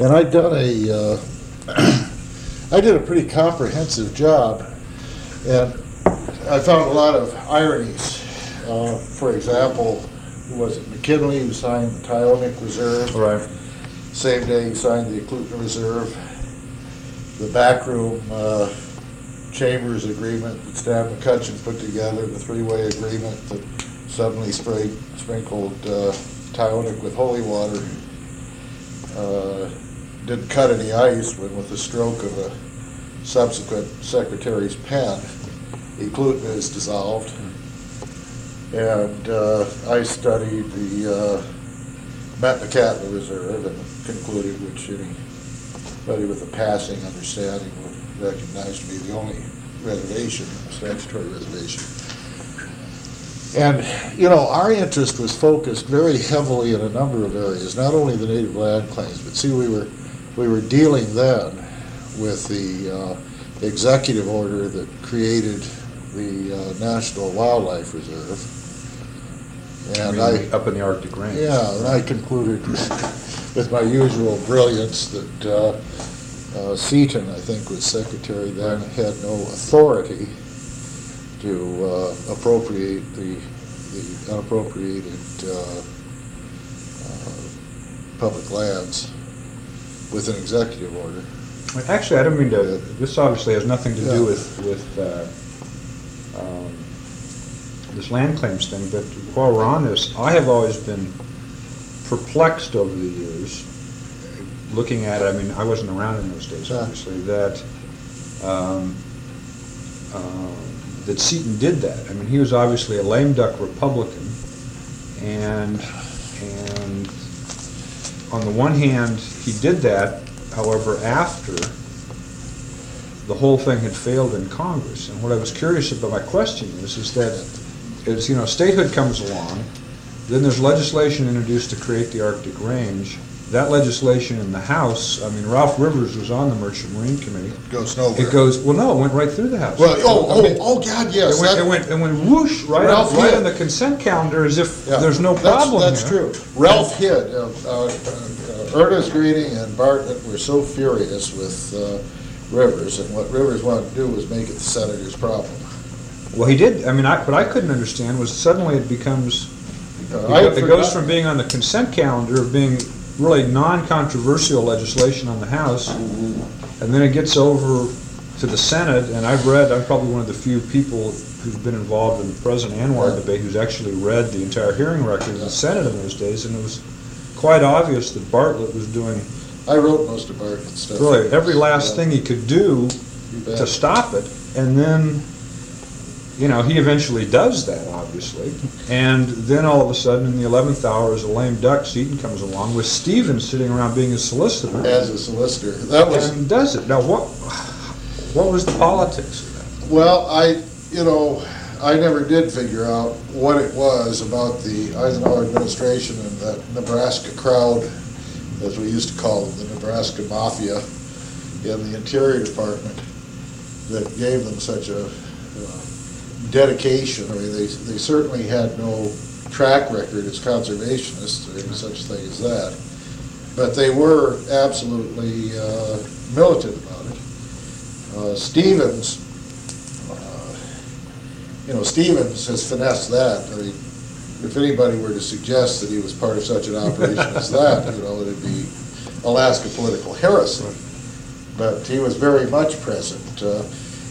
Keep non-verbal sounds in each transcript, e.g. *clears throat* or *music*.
And I'd done a, uh, *clears throat* I did a pretty comprehensive job, and I found a lot of ironies. Uh, For example, was it McKinley who signed the Tyonek Reserve? Right. Same day he signed the Eklutna Reserve. The backroom uh, chambers agreement that Stan McCutcheon put together, the three-way agreement that suddenly sprayed, sprinkled uh, Tyonek with holy water. uh, Didn't cut any ice when with the stroke of a subsequent secretary's pen, Eklutna is dissolved. And uh, I studied the uh, Metlakatla Reserve and concluded, which anybody with a passing understanding would recognize to be the only reservation, statutory reservation. And, you know, our interest was focused very heavily in a number of areas, not only the native land claims, but see, we were, we were dealing then with the uh, executive order that created the uh, National Wildlife Reserve. And I. Up in the Arctic Range. Yeah, and I concluded *laughs* with my usual brilliance that uh, uh, Seaton, I think was secretary then, had no authority to uh, appropriate the the unappropriated uh, uh, public lands with an executive order. Actually, I don't mean to, this obviously has nothing to Yeah. do with, with uh, um, this land claims thing, but while we're on this, I have always been perplexed over the years, looking at it, I mean, I wasn't around in those days, Yeah. obviously, that, um, uh, that Seaton did that. I mean, he was obviously a lame duck Republican, and, and on the one hand, he did that, however, after the whole thing had failed in Congress. And what I was curious about, my question is, is that, is, you know, statehood comes along, then there's legislation introduced to create the Arctic Range. That legislation in the House, I mean, Ralph Rivers was on the Merchant Marine Committee. Goes nowhere. It goes, well, no, it went right through the House. Well, oh, I mean, oh, oh, God, yes. It went, that- it went, it went whoosh, right, Ralph right on the consent calendar as if Yeah, there's no problem That's here. true. Ralph Hitt, uh, uh, uh, Ernest Gruening and Bartlett were so furious with uh, Rivers, and what Rivers wanted to do was make it the senator's problem. Well, he did, I mean, I, what I couldn't understand was suddenly it becomes, I It goes from being on the consent calendar of being really non-controversial legislation on the House, and then it gets over to the Senate, and I've read, I'm probably one of the few people who've been involved in the President ANWR debate who's actually read the entire hearing record of the Senate in those days, and it was quite obvious that Bartlett was doing I wrote most of Bartlett's stuff. really every last thing he could do you bet. to stop it, and then, you know, he eventually does that, obviously. And then all of a sudden, in the eleventh hour, as a lame duck, Seaton comes along with Stevens sitting around being a solicitor As a solicitor. That was, and does it. Now, what, what was the politics of that? well, I, you know, I never did figure out what it was about the Eisenhower administration and that Nebraska crowd, as we used to call them, the Nebraska Mafia in the Interior Department, that gave them such a dedication. I mean, they, they certainly had no track record as conservationists or any such thing as that. But they were absolutely uh, militant about it. Uh, Stevens, uh, you know, Stevens has finessed that. I mean, if anybody were to suggest that he was part of such an operation as that, you know, it'd be Alaska political heresy. But he was very much present. Uh,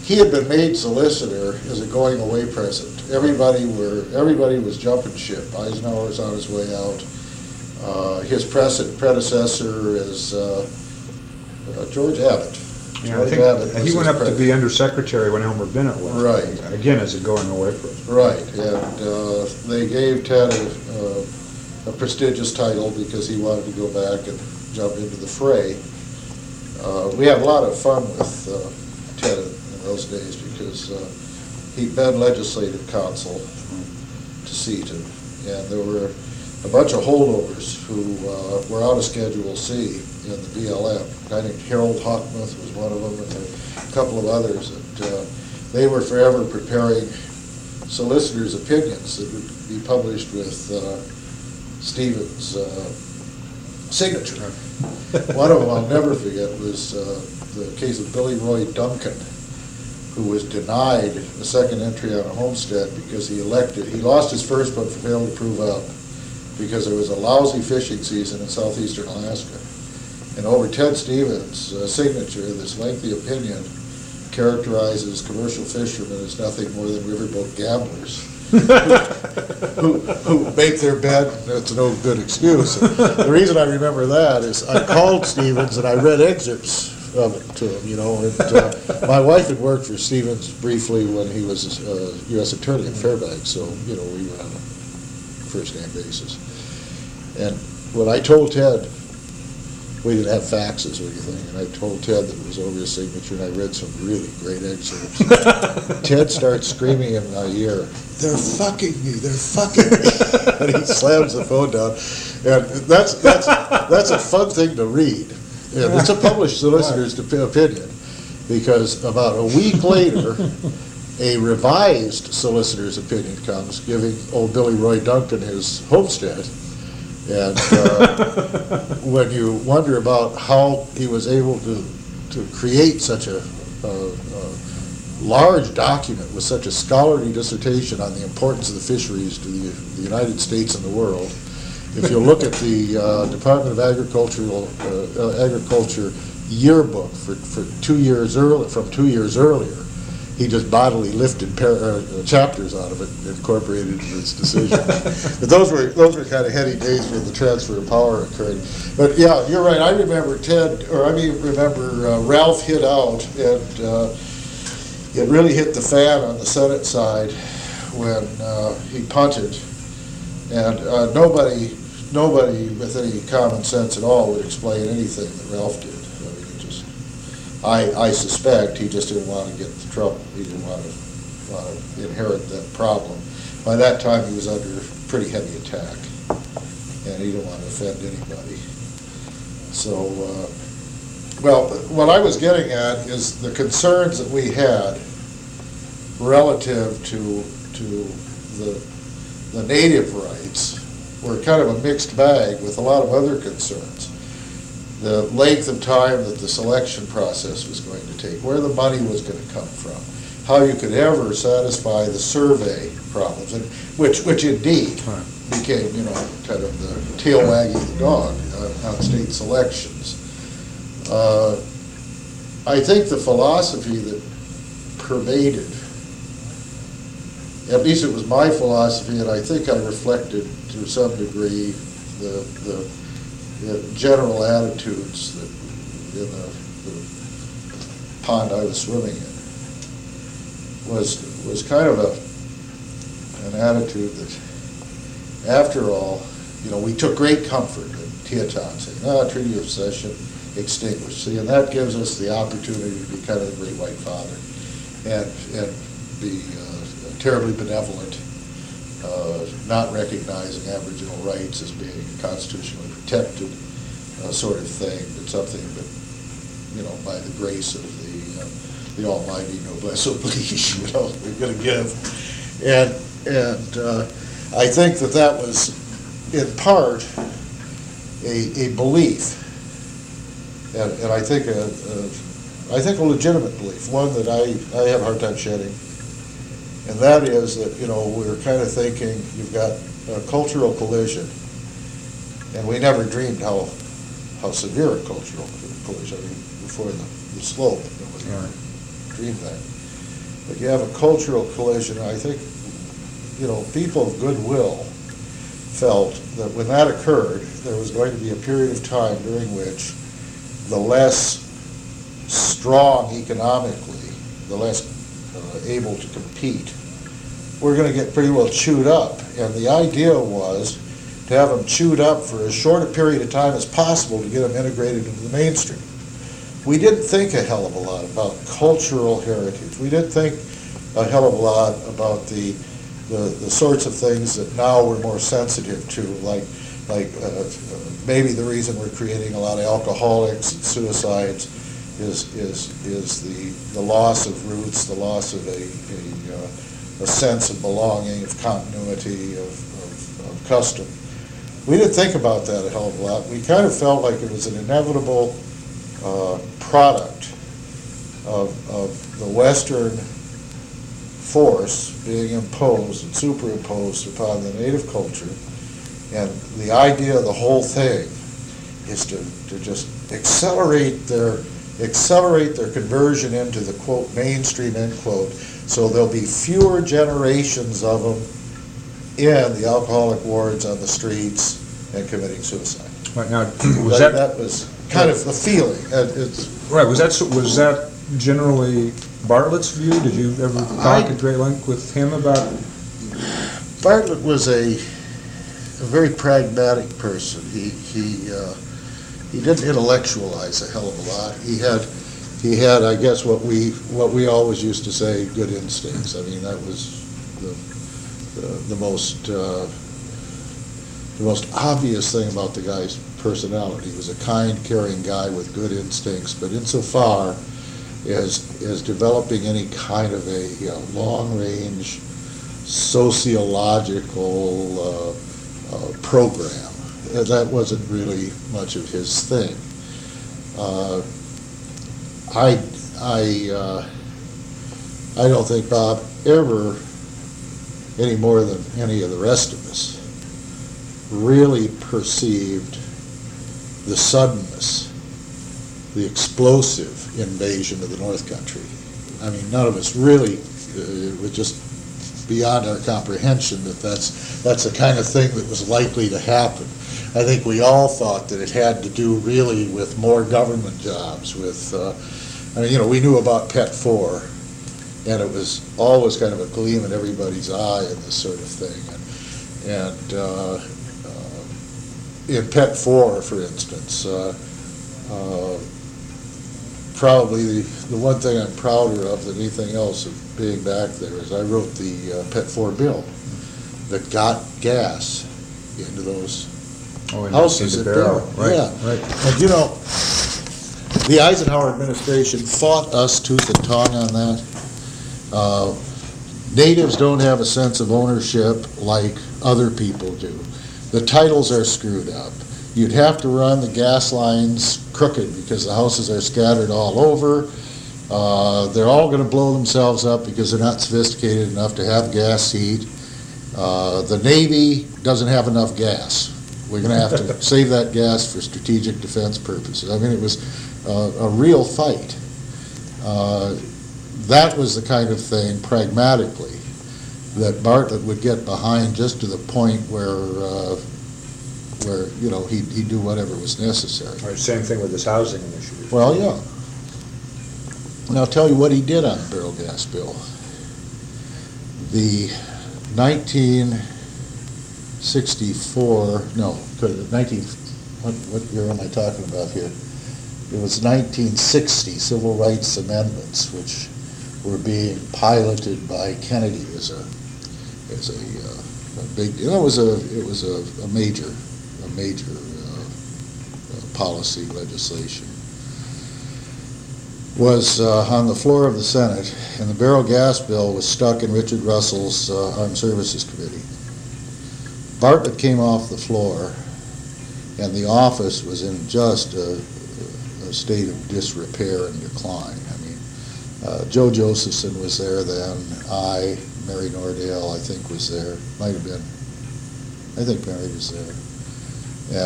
He had been made solicitor as a going-away present. Everybody were, everybody was jumping ship. Eisenhower was on his way out. Uh, His predecessor is uh, uh, George Abbott. Know, I George Abbott think, he went up to be undersecretary when Elmer Bennett was. Right. Again, as a going away person. Right, and uh, they gave Ted a, uh, a prestigious title because he wanted to go back and jump into the fray. Uh, We had a lot of fun with uh, Ted those days because uh, he'd been legislative counsel to Seaton, and there were a bunch of holdovers who uh, were out of Schedule C in the BLM. A guy named Harold Hockmuth was one of them, and a couple of others. And uh, they were forever preparing solicitors' opinions that would be published with uh, Stevens' uh, signature. One of them I'll never forget was uh, the case of Billy Roy Duncan, who was denied a second entry on a homestead because he elected, he lost his first but failed to prove up because there was a lousy fishing season in southeastern Alaska. And over Ted Stevens' uh, signature, this lengthy opinion characterizes commercial fishermen as nothing more than riverboat gamblers *laughs* who, who make their bed, that's no good excuse. The reason I remember that is I called Stevens and I read excerpts of it to him, you know, and, uh, *laughs* my wife had worked for Stevens briefly when he was, uh, US Attorney in Fairbanks, so, you know, we were on a first-name basis. And when I told Ted, we didn't have faxes or anything, and I told Ted that it was over his signature, and I read some really great excerpts. *laughs* Ted starts screaming in my ear, "They're fucking me! They're fucking me!" *laughs* and he slams the phone down. And that's that's that's a fun thing to read. And it's a published solicitor's opinion, because about a week later, a revised solicitor's opinion comes, giving old Billy Roy Duncan his homestead. And uh, *laughs* when you wonder about how he was able to, to create such a, a, a large document with such a scholarly dissertation on the importance of the fisheries to the, the United States and the world, if you look at the uh, Department of Agricultural uh, uh, Agriculture yearbook for, for two years early, from two years earlier, he just bodily lifted par- uh, chapters out of it and incorporated it in its decision. *laughs* but those were those were kind of heady days when the transfer of power occurred. But yeah, you're right. I remember Ted, or I mean, remember uh, Ralph hit out, and uh, it really hit the fan on the Senate side when uh, he punted, and uh, nobody nobody with any common sense at all would explain anything that Ralph did. I mean, just I, I suspect he just didn't want to get into trouble. He didn't want to, want to inherit that problem. By that time, he was under pretty heavy attack, and he didn't want to offend anybody. So, uh, well, what I was getting at is the concerns that we had relative to, to the, the native rights were kind of a mixed bag with a lot of other concerns the length of time that the selection process was going to take, where the money was going to come from, how you could ever satisfy the survey problems, and which, which indeed Right. became, you know, kind of the tail wagging the dog on, on state selections. Uh, I think the philosophy that pervaded, at least it was my philosophy, and I think I reflected to some degree the, the the general attitudes that in the, the pond I was swimming in was was kind of a an attitude that after all, you know, we took great comfort in Tee-Hit-Ton saying, "Ah, Treaty of Cession extinguished." See, and that gives us the opportunity to be kind of the Great White Father and and be uh, terribly benevolent uh, not recognizing Aboriginal rights as being constitutionally protected uh, sort of thing, but something that, you know, by the grace of the, uh, the Almighty noblesse *laughs* oblige, you know, we're going to give. And, and uh, I think that that was, in part, a, a belief, and, and I think a, a, I think a legitimate belief, one that I, I have a hard time shedding. And that is that, you know, we're kind of thinking you've got a cultural collision, and we never dreamed how, how severe a cultural collision, I mean, before the, the slope, nobody Right. dreamed that. But you have a cultural collision, I think, you know, people of goodwill felt that when that occurred, there was going to be a period of time during which the less strong economically, the less uh, able to compete, we're going to get pretty well chewed up. And the idea was to have them chewed up for as short a period of time as possible to get them integrated into the mainstream. We didn't think a hell of a lot about cultural heritage. We didn't think a hell of a lot about the, the, the sorts of things that now we're more sensitive to, like, like uh, maybe the reason we're creating a lot of alcoholics and suicides is, is, is the, the loss of roots, the loss of a, a, uh, a sense of belonging, of continuity, of, of, of custom. we didn't think about that a hell of a lot. We kind of felt like it was an inevitable uh, product of, of the Western force being imposed and superimposed upon the native culture. And the idea of the whole thing is to, to just accelerate their, accelerate their conversion into the quote, mainstream, end quote, so there'll be fewer generations of them in the alcoholic wards on the streets and committing suicide. Right now, was That, that, that was kind of the feeling. It's, right, was that, was that generally Bartlett's view? Did you ever talk I- at great length with him about, it? Bartlett was a, a very pragmatic person. He, he, uh, he didn't intellectualize a hell of a lot. He had, he had, I guess, what we, what we always used to say, good instincts. I mean, that was the, the, the most, uh, the most obvious thing about the guy's personality. He was a kind, caring guy with good instincts, but insofar as, as developing any kind of a, you know, long-range sociological uh, uh, program. Uh, That wasn't really much of his thing. I, I, uh, I don't think Bob ever, any more than any of the rest of us, really perceived the suddenness, the explosive invasion of the North Country. I mean, none of us really, uh, was just beyond our comprehension that that's, that's the kind of thing that was likely to happen. I think we all thought that it had to do really with more government jobs, with, uh, I mean, you know, we knew about Pet Four, and it was always kind of a gleam in everybody's eye and this sort of thing. And, and uh, uh, in Pet Four, for instance, uh, uh, probably the, the one thing I'm prouder of than anything else of being back there is I wrote the uh, Pet Four bill that got gas into those oh, houses in at the barrel? Barrow, Right, yeah. right. And you know, the Eisenhower administration fought us tooth and tongue on that. Uh, Natives don't have a sense of ownership like other people do. The titles are screwed up. You'd have to run the gas lines crooked because the houses are scattered all over. Uh, They're all gonna blow themselves up because they're not sophisticated enough to have gas heat. Uh, The Navy doesn't have enough gas. We're gonna have to *laughs* save that gas for strategic defense purposes. I mean, it was a real fight. Uh, That was the kind of thing pragmatically that Bartlett would get behind just to the point where, uh, where, you know, he'd, he'd do whatever was necessary. Right, same thing with this housing initiative. Well, yeah. And I'll tell you what he did on the Barrow gas bill. The nineteen sixty-four, no, nineteen, what, what year am I talking about here? It was nineteen sixty civil rights amendments, which were being piloted by Kennedy as a, as a, uh, a big, you know, it was a, it was a, a major, a major, uh, uh, policy legislation was uh, on the floor of the Senate, and the Barrow gas bill was stuck in Richard Russell's uh, Armed Services Committee. Bartlett came off the floor, and the office was in just a, a state of disrepair and decline. I mean, uh, Joe Josephson was there then, I, Mary Nordale, I think, was there, might have been, I think Mary was there.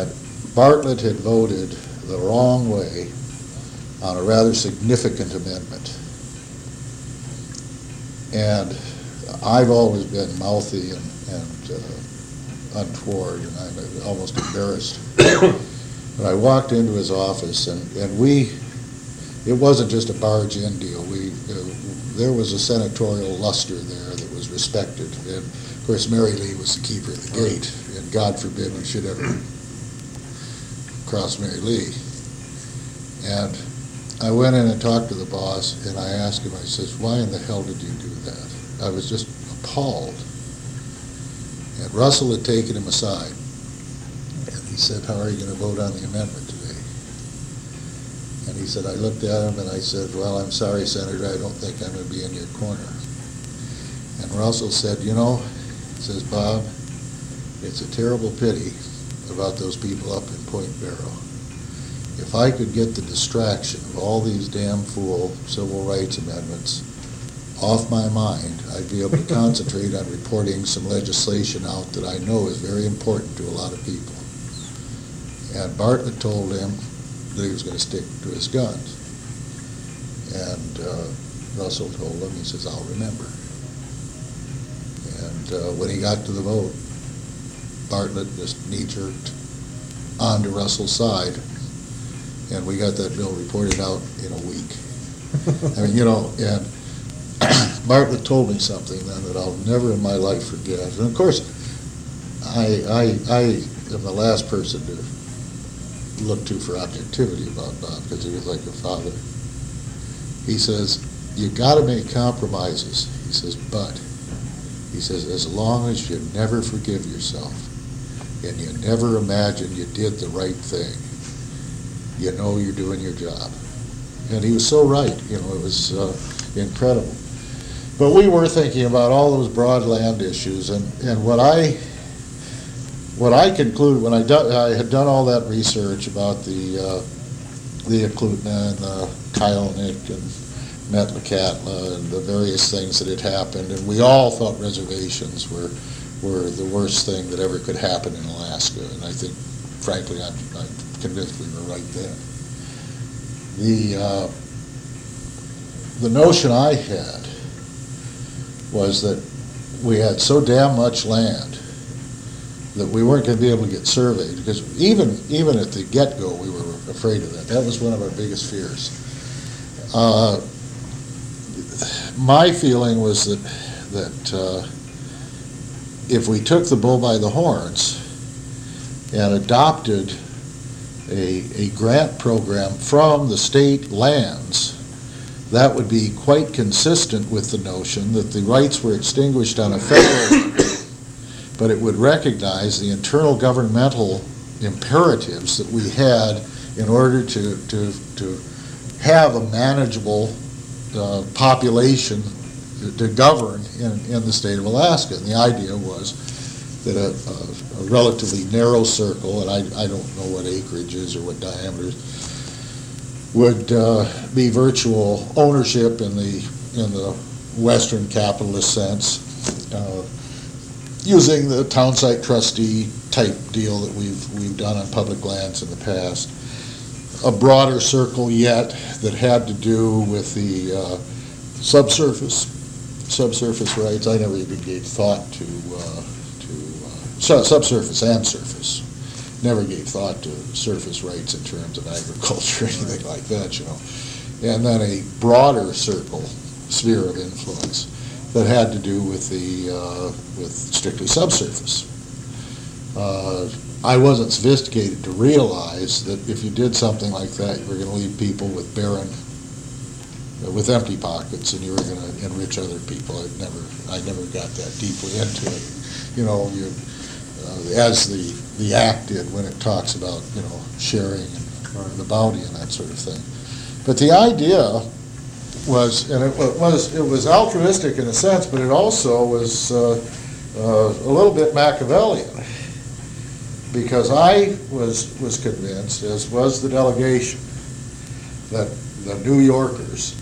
And Bartlett had voted the wrong way on a rather significant amendment. And I've always been mouthy and, and uh, untoward, and I'm almost embarrassed. But I walked into his office, and, and we, it wasn't just a barge-in deal. We, uh, there was a senatorial luster there that was respected. And of course, Mary Lee was the keeper of the gate, and God forbid we should ever cross Mary Lee. And I went in and talked to the boss, and I asked him, I says, why in the hell did you do that? I was just appalled. And Russell had taken him aside, he said, how are you gonna vote on the amendment today? And he said, I looked at him and I said, well, I'm sorry, Senator, I don't think I'm gonna be in your corner. And Russell said, you know, says, Bob, it's a terrible pity, about those people up in Point Barrow. If I could get the distraction of all these damn fool civil rights amendments off my mind, I'd be able to *laughs* concentrate on reporting some legislation out that I know is very important to a lot of people. And Bartlett told him that he was gonna stick to his guns. And uh, Russell told him, he says, I'll remember. And uh, when he got to the vote, Bartlett just knee-jerked onto Russell's side, and we got that bill reported out in a week. I mean, you know, and *clears throat* Bartlett told me something then that I'll never in my life forget. And of course, I, I, I am the last person to look to for objectivity about Bob, because he was like a father. He says, you gotta make compromises. He says, but, he says, as long as you never forgive yourself, and you never imagine you did the right thing, you know you're doing your job. And he was so right, you know, it was uh, incredible. But we were thinking about all those broad land issues, and, and what I, what I concluded, when I done, I had done all that research about the, uh, the Eklutna and the Kylenik and Metlakatla and the various things that had happened, and we all thought reservations were, were the worst thing that ever could happen in Alaska, and I think frankly, I'm, I'm convinced we were right there. The, uh, the notion I had was that we had so damn much land that we weren't gonna be able to get surveyed, because even, even at the get-go, we were afraid of that. That was one of our biggest fears. Uh, My feeling was that, that uh, if we took the bull by the horns and adopted a, a grant program from the state lands, that would be quite consistent with the notion that the rights were extinguished on a federal but it would recognize the internal governmental imperatives that we had in order to, to, to have a manageable uh, population to- to govern in, in the state of Alaska. And the idea was that a, a- a relatively narrow circle, and I, I don't know what acreage is or what diameter, would uh, be virtual ownership in the, in the western capitalist sense, uh, using the town site trustee type deal that we've, we've done on public lands in the past. A broader circle yet that had to do with the uh, subsurface, subsurface rights. I never even gave thought to, uh, to, uh, su- subsurface and surface. Never gave thought to surface rights in terms of agriculture, or anything like that, you know. And then a broader circle, sphere of influence, that had to do with the, uh, with strictly subsurface. Uh, I wasn't sophisticated to realize that if you did something like that, you were gonna leave people with barren, with empty pockets, and you were gonna enrich other people. I never, I never got that deeply into it. You know, you, uh, as the, the act did when it talks about, you know, sharing and the bounty and that sort of thing. But the idea was, and it was, it was altruistic in a sense, but it also was uh, uh, a little bit Machiavellian because I was, was convinced, as was the delegation, that the New Yorkers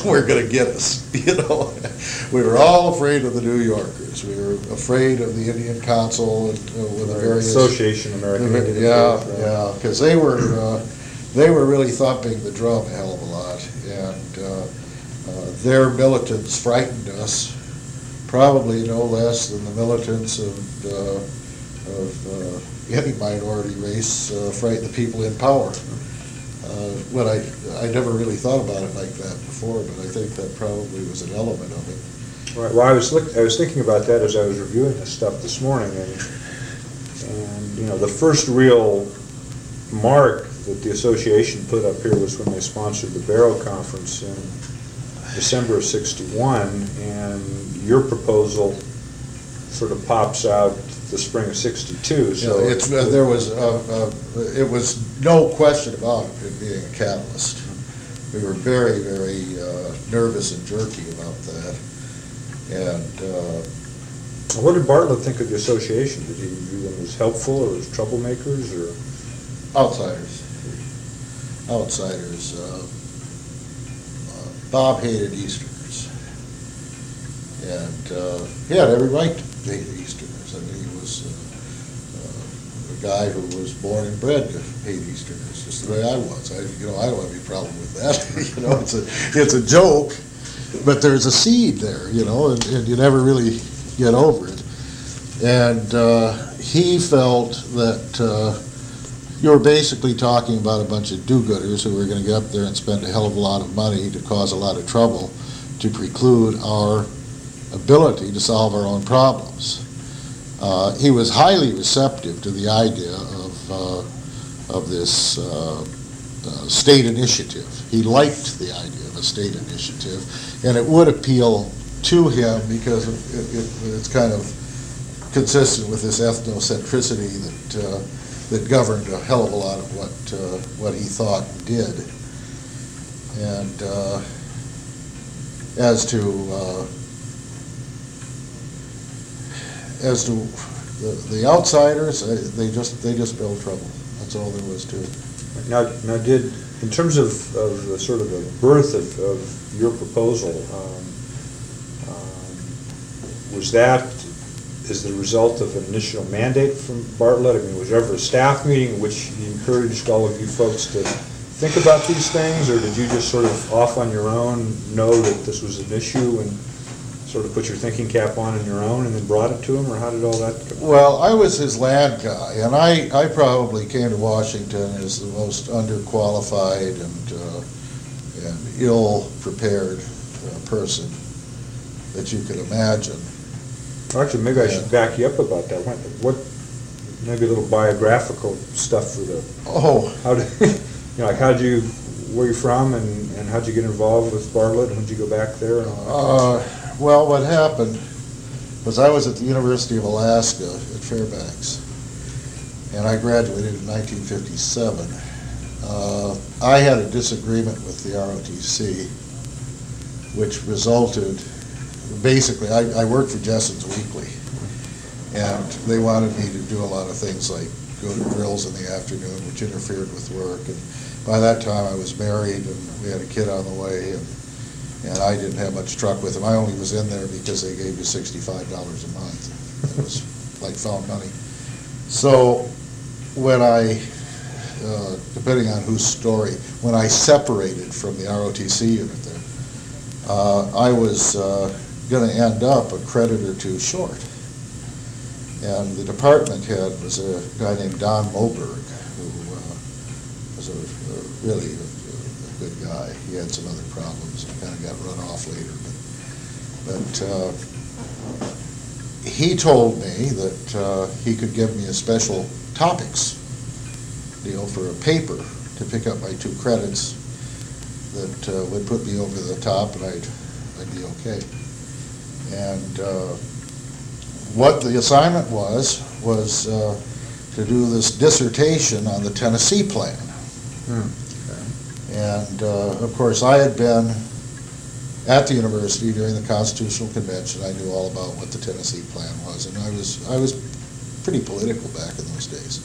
*laughs* were gonna get us, *laughs* you know? We were all afraid of the New Yorkers. We were afraid of the Indian Council and, uh, with the various. Association American Indian Yeah, right? yeah, because they were, uh, they were really thumping the drum a hell of a lot. And uh, uh, their militants frightened us, probably no less than the militants of, uh, of uh, any minority race uh, frighten the people in power. What I, I never really thought about it like that before, but I think that probably was an element of it. Right, well, I was look, I was thinking about that as I was reviewing this stuff this morning, and, and, you know, the first real mark that the association put up here was when they sponsored the Barrow Conference in December of sixty-one, and your proposal sort of pops out the spring of sixty-two, so. know, it's, uh, there was, uh, uh, it was no question about it being a catalyst. We were very, very uh, nervous and jerky about that. And uh, What did Bartlett think of the association? Did he view them as helpful or as troublemakers or? Outsiders. Outsiders. Uh, Bob hated Easterners. And uh, he had every right to hate Easterners. I mean, he was uh, uh, a guy who was born and bred to hate Easterners, just the way I was. I, you know, I don't have any problem with that. *laughs* you know, it's a, it's a joke, but there's a seed there, you know, and, and you never really get over it. And uh, he felt that uh, you were basically talking about a bunch of do-gooders who are going to get up there and spend a hell of a lot of money to cause a lot of trouble to preclude our ability to solve our own problems. Uh, he was highly receptive to the idea of, uh, of this uh, uh, state initiative. He liked the idea of a state initiative, and it would appeal to him because it, it, it's kind of consistent with this ethnocentricity that uh, that governed a hell of a lot of what uh, what he thought and did. And uh, as to uh, as to the, the outsiders, uh, they just they just build trouble. That's all there was to it. Now, now did, in terms of, of the sort of the birth of, of your proposal, um, um, was that as the result of an initial mandate from Bartlett? I mean, was there ever a staff meeting in which he encouraged all of you folks to think about these things? Or did you just sort of off on your own know that this was an issue and sort of put your thinking cap on on your own and then brought it to him? Or how did all that go? Well, I was his land guy, and I, I probably came to Washington as the most underqualified and, uh, and ill-prepared uh, person that you could imagine. Actually, maybe I should back you up about that. What, what, maybe a little biographical stuff for the Oh, How did, *laughs* you know, like how'd you, where you from and, and how'd you get involved with Bartlett and how'd you go back there and uh, well, what happened was I was at the University of Alaska at Fairbanks, and I graduated in 1957. Uh, I had a disagreement with the ROTC, which resulted, basically, I, I worked for Jessen's Weekly, and they wanted me to do a lot of things like go to drills in the afternoon, which interfered with work. And by that time, I was married, and we had a kid on the way, and and I didn't have much truck with them. I only was in there because they gave you sixty-five dollars a month. It was like found money. So when I, uh, depending on whose story, when I separated from the ROTC unit there, uh, I was going to end up a credit or two short. And the department head was a guy named Don Moberg, who uh, was a a really a a good guy. He had some other problems, and kind of got run off later, but, but uh, he told me that uh, he could give me a special topics deal for a paper to pick up my two credits that uh, would put me over the top, and I'd, I'd be okay. And uh, what the assignment was, was uh, to do this dissertation on the Tennessee plan. And, uh, of course, I had been at the university during the Constitutional Convention. I knew all about what the Tennessee Plan was, and I was, I was pretty political back in those days.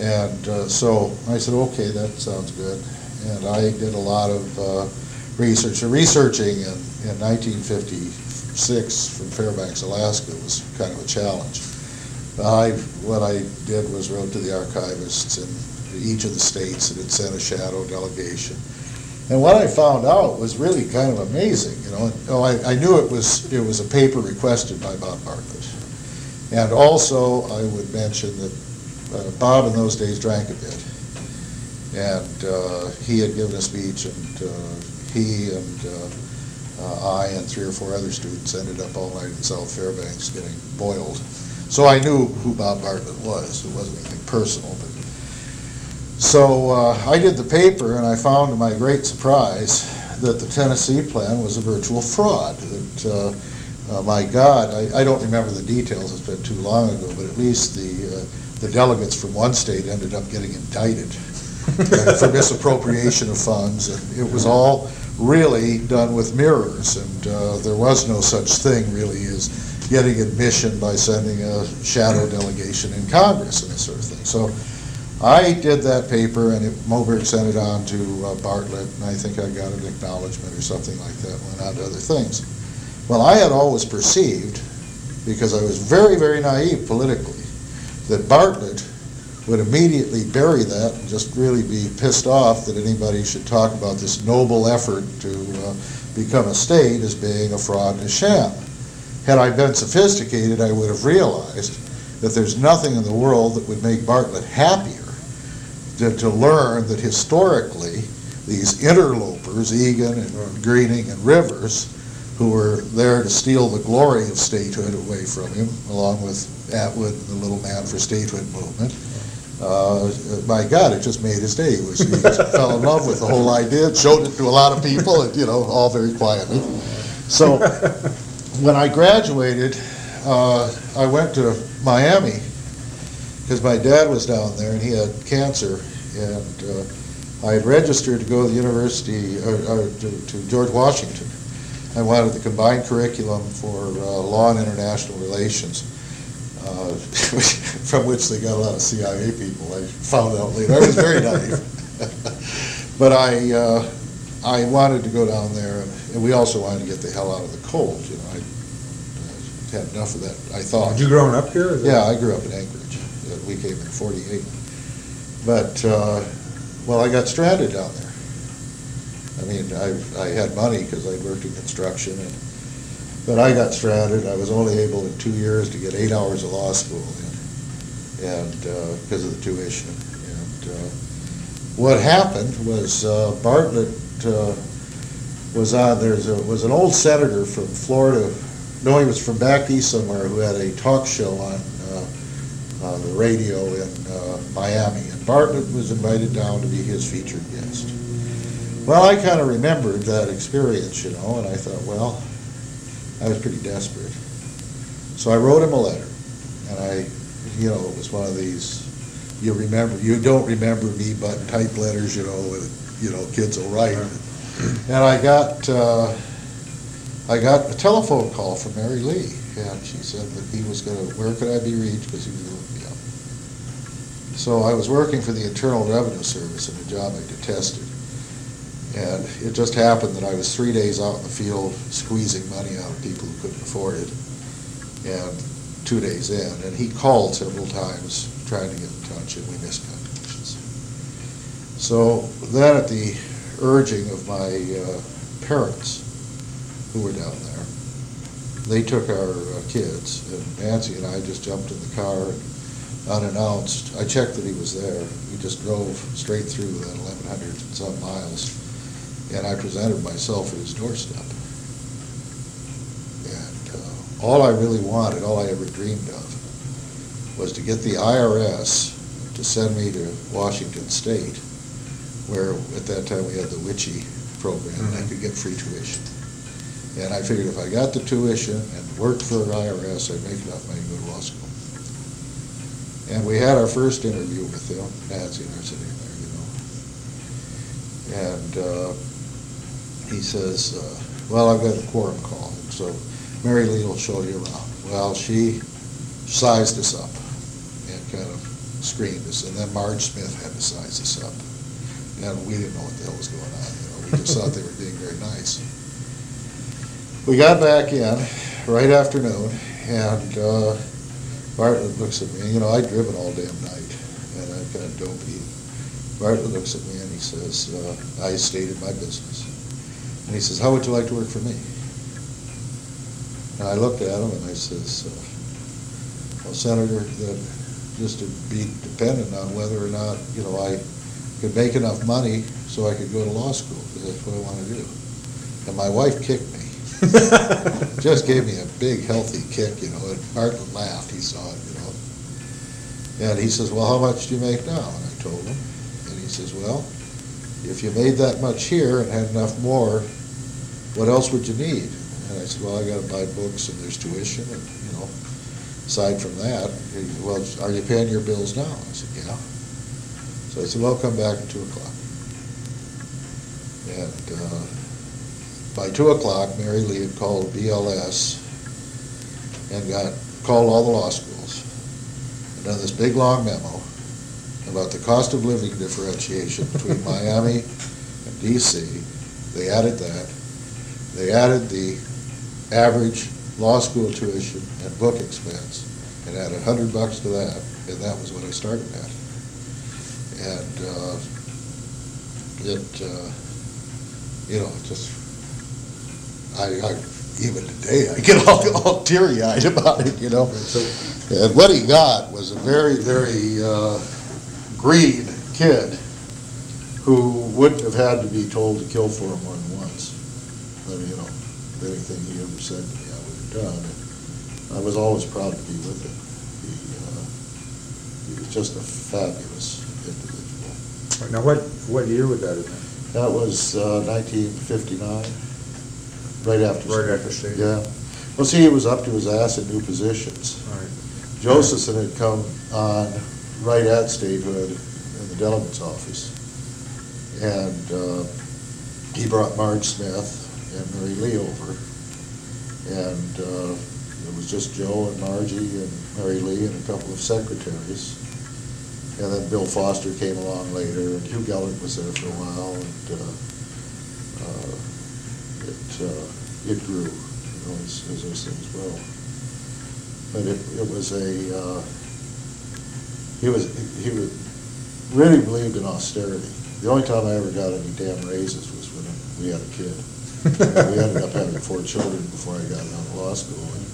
And uh, so I said, okay, that sounds good. And I did a lot of uh, research. Researching in, in 1956 from Fairbanks, Alaska was kind of a challenge. I, what I did was wrote to the archivists in each of the states and had sent a shadow delegation. And what I found out was really kind of amazing, you know. Oh, I, I knew it was, it was a paper requested by Bob Bartlett. And also, I would mention that uh, Bob in those days drank a bit. And uh, he had given a speech, and uh, he and uh, I and three or four other students ended up all night in South Fairbanks getting boiled. So I knew who Bob Bartlett was. It wasn't anything personal, but so uh, I did the paper, and I found to my great surprise that the Tennessee plan was a virtual fraud. That, uh, uh, my God, I, I don't remember the details, it's been too long ago, but at least the, uh, the delegates from one state ended up getting indicted *laughs* for misappropriation of funds, and it was all really done with mirrors, and uh, there was no such thing really as, getting admission by sending a shadow delegation in Congress and this sort of thing. So I did that paper, and it- Moberg sent it on to uh, Bartlett, and I think I got an acknowledgement or something like that, went on to other things. Well, I had always perceived, because I was very, very naive politically, that Bartlett would immediately bury that and just really be pissed off that anybody should talk about this noble effort to uh, become a state as being a fraud and a sham. Had I been sophisticated, I would have realized that there's nothing in the world that would make Bartlett happier than to learn that historically, these interlopers, Egan and Gruening and Rivers, who were there to steal the glory of statehood away from him, along with Atwood and the Little Man for Statehood movement, uh, my God, it just made his day. He was, he just *laughs* fell in love with the whole idea, showed it to a lot of people, and, you know, all very quietly. So, when I graduated, uh, I went to Miami, because my dad was down there and he had cancer, and uh, I had registered to go to the university, or, or to, to George Washington. I wanted the combined curriculum for uh, law and international relations, uh, *laughs* from which they got a lot of CIA people. I found out later. I was very naive, *laughs* but I uh, I wanted to go down there, and we also wanted to get the hell out of the cold. You know, I uh, had enough of that. I thought. Had you grown up here? Yeah, I grew up in Anchorage. We came in '48, but uh, well, I got stranded down there. I mean, I, I had money because I'd worked in construction, and, but I got stranded. I was only able in two years to get eight hours of law school in, and, because of the tuition. And uh, what happened was uh, Bartlett uh, was on, there's a, was an old senator from Florida, no, he was from back east somewhere, who had a talk show on, uh, on the radio in uh, Miami, and Bartlett was invited down to be his featured guest. Well, I kind of remembered that experience, you know, and I thought, well, I was pretty desperate. So I wrote him a letter, and I, you know, it was one of these, you remember, you don't remember me, but type letters, you know, and, you know, kids will write. And I got, uh, I got a telephone call from Mary Lee, and she said that he was gonna, where could I be reached, because he was gonna look me up. So I was working for the Internal Revenue Service in a job I detested. And it just happened that I was three days out in the field squeezing money out of people who couldn't afford it. And two days in, and he called several times trying to get in touch, and we missed communications. So then at the urging of my uh, parents, who were down there, they took our uh, kids, and Nancy and I just jumped in the car and unannounced. I checked that he was there. We just drove straight through that eleven hundred and some miles, and I presented myself at his doorstep. And uh, all I really wanted, all I ever dreamed of, was to get the IRS to send me to Washington State, where at that time we had the WICHE program, and I could get free tuition. And I figured if I got the tuition and worked for the IRS, I'd make enough money to go to law school. And we had our first interview with them, Nancy and I sitting there, you know. And uh, he says, uh, well, I've got a quorum call, so Mary Lee will show you around. Well, she sized us up and kind of screened us, and then Marge Smith had to size us up. And we didn't know what the hell was going on, you know, we just thought they were being very nice. We got back in right afternoon, and uh, Bartlett looks at me, you know, I'd driven all damn night, and I'm kind of dopey. Bartlett looks at me and he says, uh, I stated my business. And he says, how would you like to work for me? And I looked at him and I says, uh, well, Senator, that just to be dependent on whether or not, you know, I could make enough money so I could go to law school, because that's what I want to do. And my wife kicked me. *laughs* Just gave me a big, healthy kick, you know, and Bartlett laughed, he saw it, you know. And he says, well, how much do you make now? And I told him. And he says, well, if you made that much here and had enough more, what else would you need? And I said, well, I gotta buy books and there's tuition and, you know, aside from that, said, well, are you paying your bills now? I said, yeah. So I said, well, come back at two o'clock. And, uh, by two o'clock, Mary Lee had called BLS and got, called all the law schools, and done this big, long memo about the cost of living differentiation between *laughs* Miami and DC. They added that. They added the average law school tuition and book expense, and added a hundred bucks to that, and that was what I started at. And, uh, it, uh, you know, just, I, I, even today, I get all, all teary-eyed *laughs* about it, you know? And what he got was a very, very, uh, green kid who wouldn't have had to be told to kill for him more than once. Mean, you know, anything he ever said to me, I would have done. And I was always proud to be with him. He, uh, he was just a fabulous individual. Now, what, what year would that have been? That was uh, 1959, right after. Right after state. Yeah. Well, see, he was up to his ass in new positions. All right. Josephson had come on right at statehood in the delegate's office. And uh, he brought Marge Smith and Mary Lee over. And uh, it was just Joe and Margie and Mary Lee and a couple of secretaries. And then Bill Foster came along later, and Hugh Gellert was there for a while, and uh, uh, it, uh, it grew, you know, as, as those things will. But it, it was a, uh, he was, he was, really believed in austerity. The only time I ever got any damn raises was when we had a kid. *laughs* We ended up having four children before I got out of law school, and,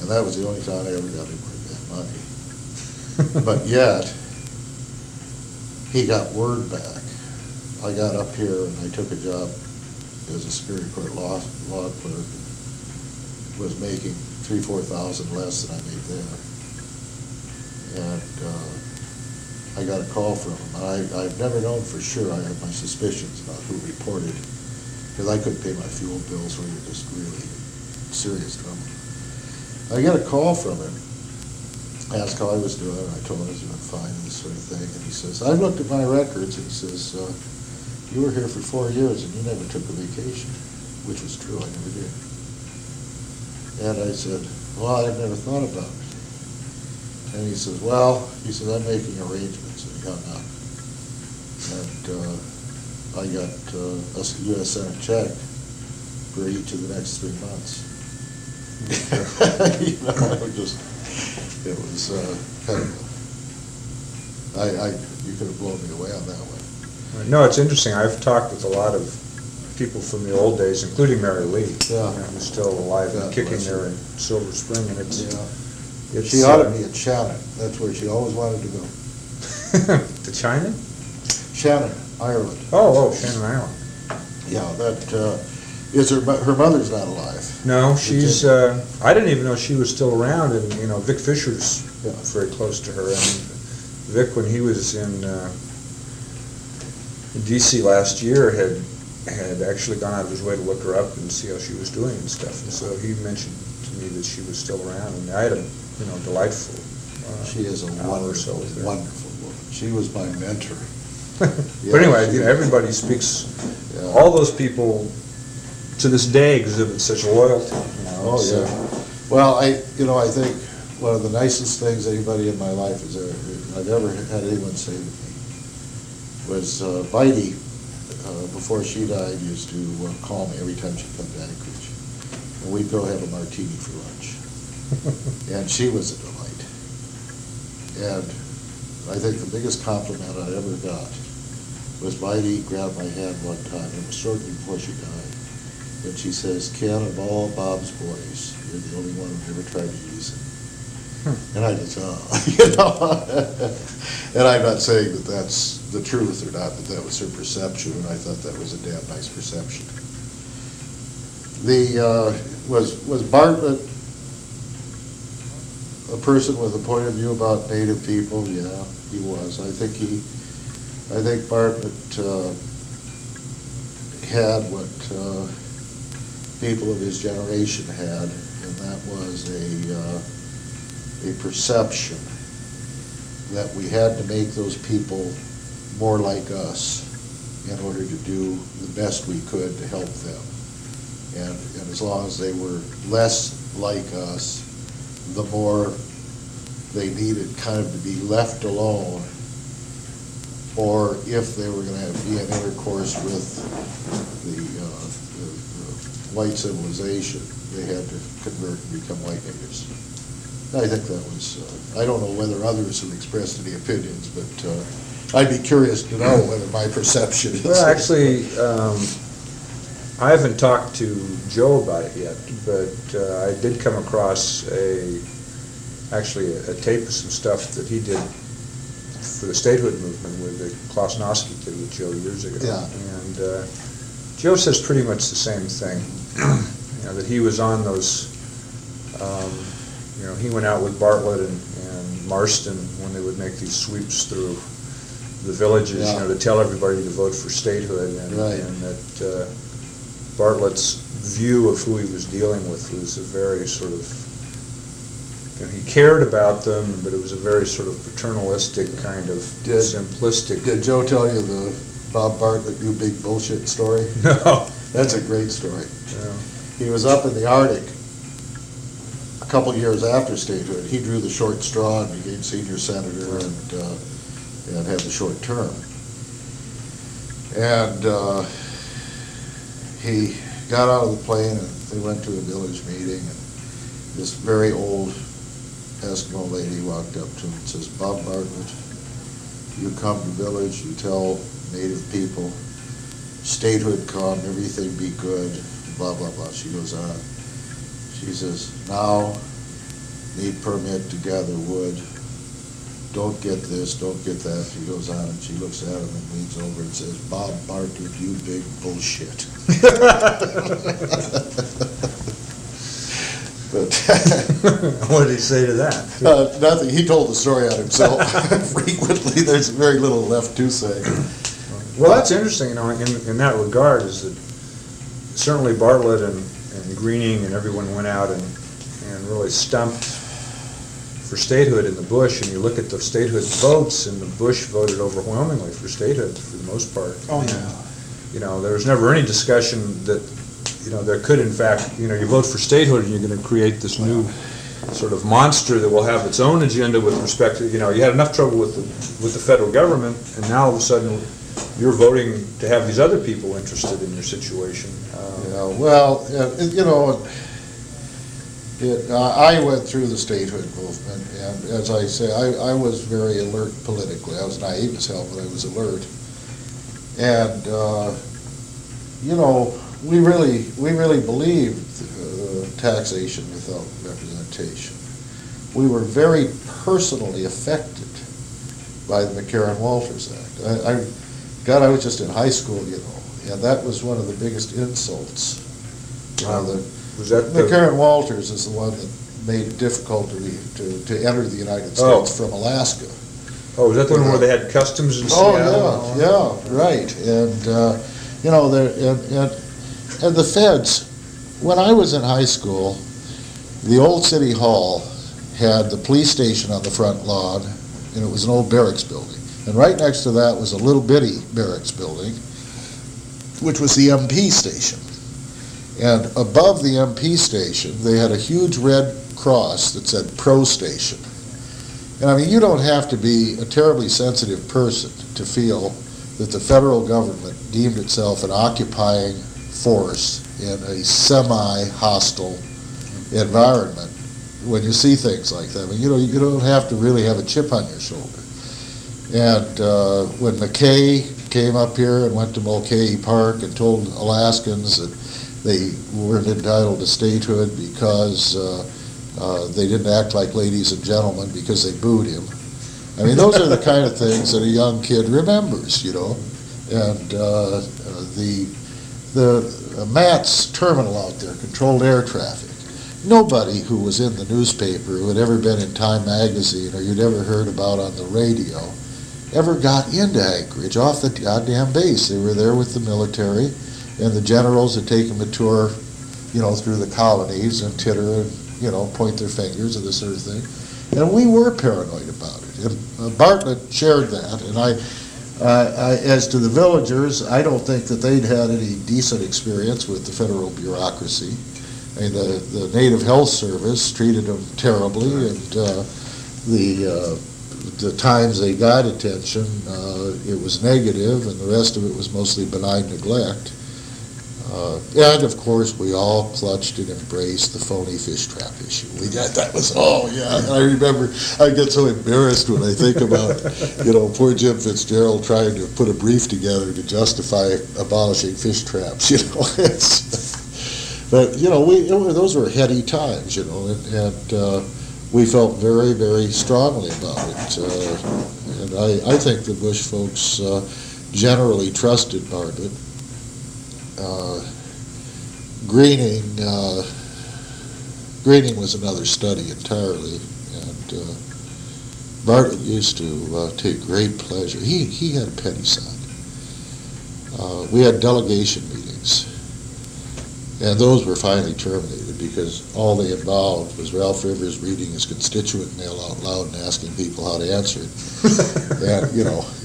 and that was the only time I ever got any that money. *laughs* But yet, he got word back. I got up here and I took a job as a Superior Court law, law clerk, was making three, four thousand less than I made there. And, uh, I got a call from him. I, I've never known for sure. I have my suspicions about who reported, because I couldn't pay my fuel bills, we were just really serious trouble. I got a call from him, asked how I was doing, I told him I was doing fine, and this sort of thing, and he says, I've looked at my records, and he says, uh, you were here for four years and you never took a vacation, which was true, I never did. And I said, well, I've never thought about it. And he says, well, he says, I'm making arrangements, and he hung up. And, uh, I got, uh, a US Senate check for each of the next three months. *laughs* You know, it was just, it was, uh, kind of, I, I, you could have blown me away on that one. No, it's interesting. I've talked with a lot of people from the old days, including Mary Lee. Yeah. you know, Who's still alive and kicking there in Silver Spring, and it's, Yeah. It's. She ought to be at Shannon, that's where she always wanted to go. *laughs* To China? Shannon, Ireland. Oh, oh, Shannon Ireland. Yeah, that, uh, is her, mo- her mother's not alive. No, she's, uh, I didn't even know she was still around, and, you know, Vic Fischer's Yeah. very close to her, and Vic, when he was in, uh, in DC last year, had, had actually gone out of his way to look her up and see how she was doing and stuff, and so he mentioned me that she was still around, and I had a, you know, delightful, uh, She is a or so wonderful, wonderful woman. She was my mentor. *laughs* But anyway, you know, everybody speaks, Yeah. all those people to this day exhibit such loyalty, you know. Oh, so- yeah. Well, I, you know, I think one of the nicest things anybody in my life has ever, I've ever had anyone say to me was uh, Bitey, uh, before she died, used to uh, call me every time she'd come to Anchorage. And we'd go have a martini for lunch. *laughs* And she was a delight. And I think the biggest compliment I ever got was Bitey grabbed my hand one time, it was shortly before she died. And she says, Ken, of all Bob's boys, you're the only one who ever tried to use him. And I just, oh, *laughs* you know. *laughs* And I'm not saying that that's the truth or not, but that was her perception, and I thought that was a damn nice perception. The, uh, was, was Bartlett a person with a point of view about native people? Yeah, he was. I think he, I think Bartlett, uh, had what, uh, people of his generation had, and that was a, uh, a perception that we had to make those people more like us in order to do the best we could to help them. And, and as long as they were less like us, the more they needed kind of to be left alone, or if they were gonna have, be in intercourse with the, uh, the the white civilization, they had to convert and become white natives. I think that was, uh, I don't know whether others have expressed any opinions, but uh, I'd be curious to know whether my perception is. Well, actually, um, I haven't talked to Joe about it yet, but uh, I did come across a, actually a a tape of some stuff that he did for the statehood movement with the Claus Naske did with Joe years ago. Yeah. And uh, Joe says pretty much the same thing, you know, that he was on those, um, you know, he went out with Bartlett and and Marston when they would make these sweeps through the villages, you know, to tell everybody to vote for statehood, and, Right. and that uh, Bartlett's view of who he was dealing with was a very sort of, you know, he cared about them, but it was a very sort of paternalistic kind of Did- simplistic. Did Joe tell you the Bob Bartlett, you big bullshit story? *laughs* No. That's a great story. Yeah. He was up in the Arctic a couple years after statehood. He drew the short straw and became senior senator and, uh, and had the short term. And, uh, he got out of the plane and they went to a village meeting and this very old Eskimo lady walked up to him and says, Bob Bartlett, you come to village, you tell native people, statehood come, everything be good, blah, blah, blah. She goes on. She says, now, need permit to gather wood. Don't get this, don't get that. She goes on and she looks at him and leans over and says, Bob Bartlett, you big bullshit. But, *laughs* what did he say to that? uh, nothing, he told the story on himself *laughs* frequently. There's very little left to say. Well, that's interesting, you know, in, in that regard, is that certainly Bartlett and, and Gruening and everyone went out and, and really stumped for statehood in the Bush, and you look at the statehood votes, and the Bush voted overwhelmingly for statehood for the most part. Oh, yeah. You know, there was never any discussion that, you know, there could in fact, you know, you vote for statehood and you're gonna create this new sort of monster that will have its own agenda with respect to, you know, you had enough trouble with the, with the federal government, and now all of a sudden, you're voting to have these other people interested in your situation. Um, Yeah, well, you know, it, I went through the statehood movement, and as I say, I, I was very alert politically. I was naive as hell, but I was alert. And, uh, you know, we really, we really believed uh, taxation without representation. We were very personally affected by the McCarran-Walters Act. I, I, God, I was just in high school, you know, and that was one of the biggest insults. You know, the- Was that the, McCarran Walters is the one that made it difficult to, to, to enter the United Oh. States from Alaska. oh, was that the one where they had customs in Seattle? Oh, yeah, yeah, right, and, uh, you know, there, and, and, and the feds, when I was in high school, the old city hall had the police station on the front lawn, and it was an old barracks building. And right next to that was a little bitty barracks building, which was the MP station. And above the MP station, they had a huge red cross that said Pro Station. And I mean, you don't have to be a terribly sensitive person to feel that the federal government deemed itself an occupying force in a semi-hostile environment when you see things like that. I mean, you know, you don't have to really have a chip on your shoulder. And uh, when McKay came up here and went to Mulcahy Park and told Alaskans that they weren't entitled to statehood because uh, uh, they didn't act like ladies and gentlemen because they booed him. I mean, those are the kind of things that a young kid remembers, you know. And uh, the the uh, MATS terminal out there, controlled air traffic. Nobody who was in the newspaper, who had ever been in Time magazine, or you'd ever heard about on the radio, ever got into Anchorage off the goddamn base. They were there with the military, and the generals had taken the tour, you know, through the colonies and titter and you know point their fingers and this sort of thing. And we were paranoid about it. And uh, Bartlett shared that, and I, uh, I, as to the villagers, I don't think that they'd had any decent experience with the federal bureaucracy. I mean, the, the Native Health Service treated them terribly, and uh, the, uh, the times they got attention, uh, it was negative, and the rest of it was mostly benign neglect. Uh, And of course, we all clutched and embraced the phony fish trap issue. We got, that was, oh, yeah, I remember, I get so embarrassed when I think about, you know, poor Jim Fitzgerald trying to put a brief together to justify abolishing fish traps, *laughs* you know, but, you know, we, those were heady times, you know, and, and, uh, we felt very, very strongly about it. uh, And I, I think the Bush folks, uh, generally trusted Bartlett. Uh, Gruening, uh, Gruening was another study entirely, and uh, Bartlett used to uh, take great pleasure. He, he had a petty side. Uh, We had delegation meetings, and those were finally terminated because all they involved was Ralph Rivers reading his constituent mail out loud and asking people how to answer it. *laughs* And, you know, *laughs*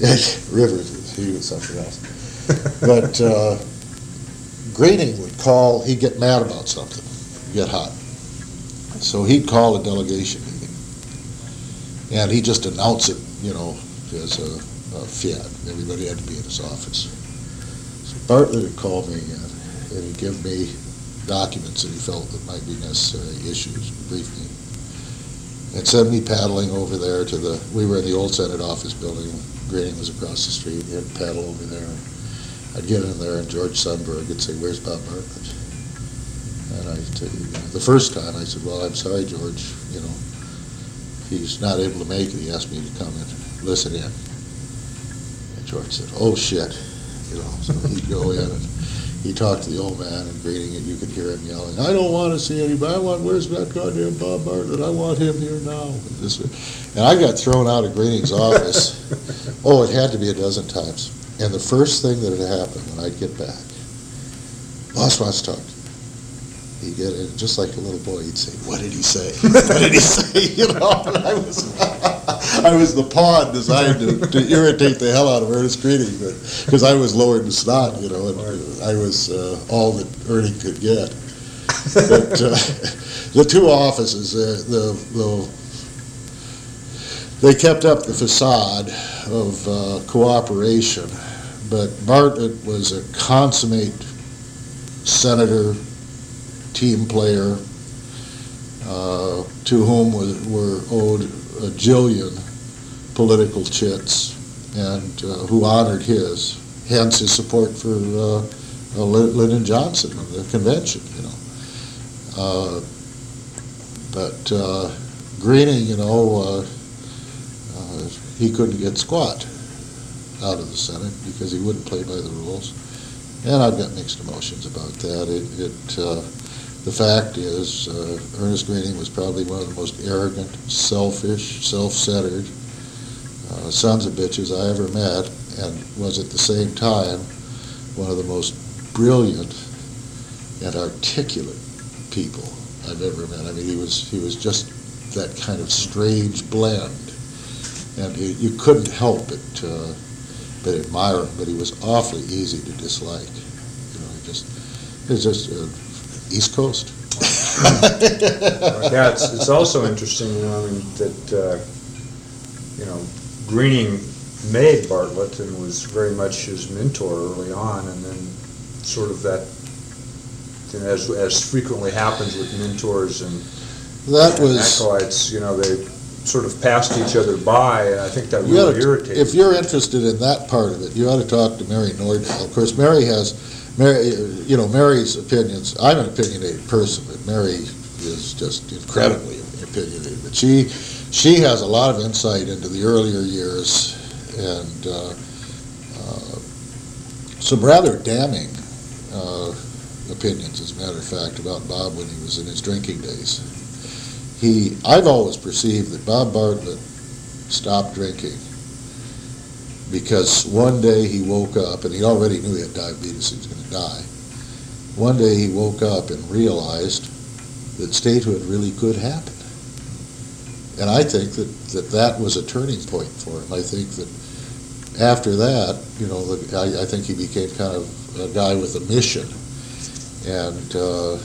Rivers, he was something else. But uh, Gruening would call, he'd get mad about something, get hot. So he'd call a delegation meeting. And he'd just announce it, you know, as a, a fiat. Everybody had to be in his office. So Bartlett would call me and and he'd give me documents that he felt that might be necessary, issues, brief me. And send me paddling over there to the, we were in the old Senate office building, Gruening was across the street, he'd paddle over there. I'd get in there and George Sundborg would say, where's Bob Bartlett? And I, the first time, I said, well, I'm sorry, George, you know, he's not able to make it, he asked me to come and listen in. And George said, oh, shit, you know, so he'd go in and he talked to the old man and greeting and you could hear him yelling, I don't want to see anybody, I want, where's that goddamn Bob Bartlett, I want him here now. And this- And I got thrown out of Gruening's office, *laughs* oh, it had to be a dozen times. And the first thing that had happened when I'd get back, boss wants to talk to you. He'd get in, just like a little boy, he'd say, what did he say? *laughs* What did he say? *laughs* You know, and I was, *laughs* I was the pawn designed to, to irritate the hell out of Ernest Gruening, because I was lower than snot, you know, and I was, uh, all that Ernie could get. But, uh, the two offices, uh, the, the, they kept up the facade of, uh, cooperation, but Bartlett was a consummate senator, team player, uh, to whom was, were owed a jillion political chits, and uh, who honored his, hence his support for uh, uh, Lyndon Johnson in the convention, you know. Uh, But uh, Gruening, you know, he couldn't get squat out of the Senate because he wouldn't play by the rules. And I've got mixed emotions about that. It, it, uh, the fact is, uh, Ernest Gruening was probably one of the most arrogant, selfish, self-centered uh, sons of bitches I ever met, and was at the same time one of the most brilliant and articulate people I've ever met. I mean, he was he was just that kind of strange blend, and you, you couldn't help but uh, but admire him. But he was awfully easy to dislike. You know, he just he's just uh, East Coast. Yeah, it's, it's also interesting, you know, I mean, that, uh, you know, Gruening made Bartlett and was very much his mentor early on, and then sort of that, you know, as, as frequently happens with mentors and That and was. acolytes, you know, they sort of passed each other by, and I think that You really irritated. If you're interested in that part of it, you ought to talk to Mary Nordell. Of course, Mary has, Mary, you know, Mary's opinions, I'm an opinionated person, but Mary is just incredibly opinionated. But she, she has a lot of insight into the earlier years and uh, uh, some rather damning uh, opinions, as a matter of fact, about Bob when he was in his drinking days. He, I've always perceived that Bob Bartlett stopped drinking because one day he woke up and he already knew he had diabetes, he was going to die. One day he woke up and realized that statehood really could happen. And I think that, that that was a turning point for him. I think that after that, you know, the, I, I think he became kind of a guy with a mission. And uh,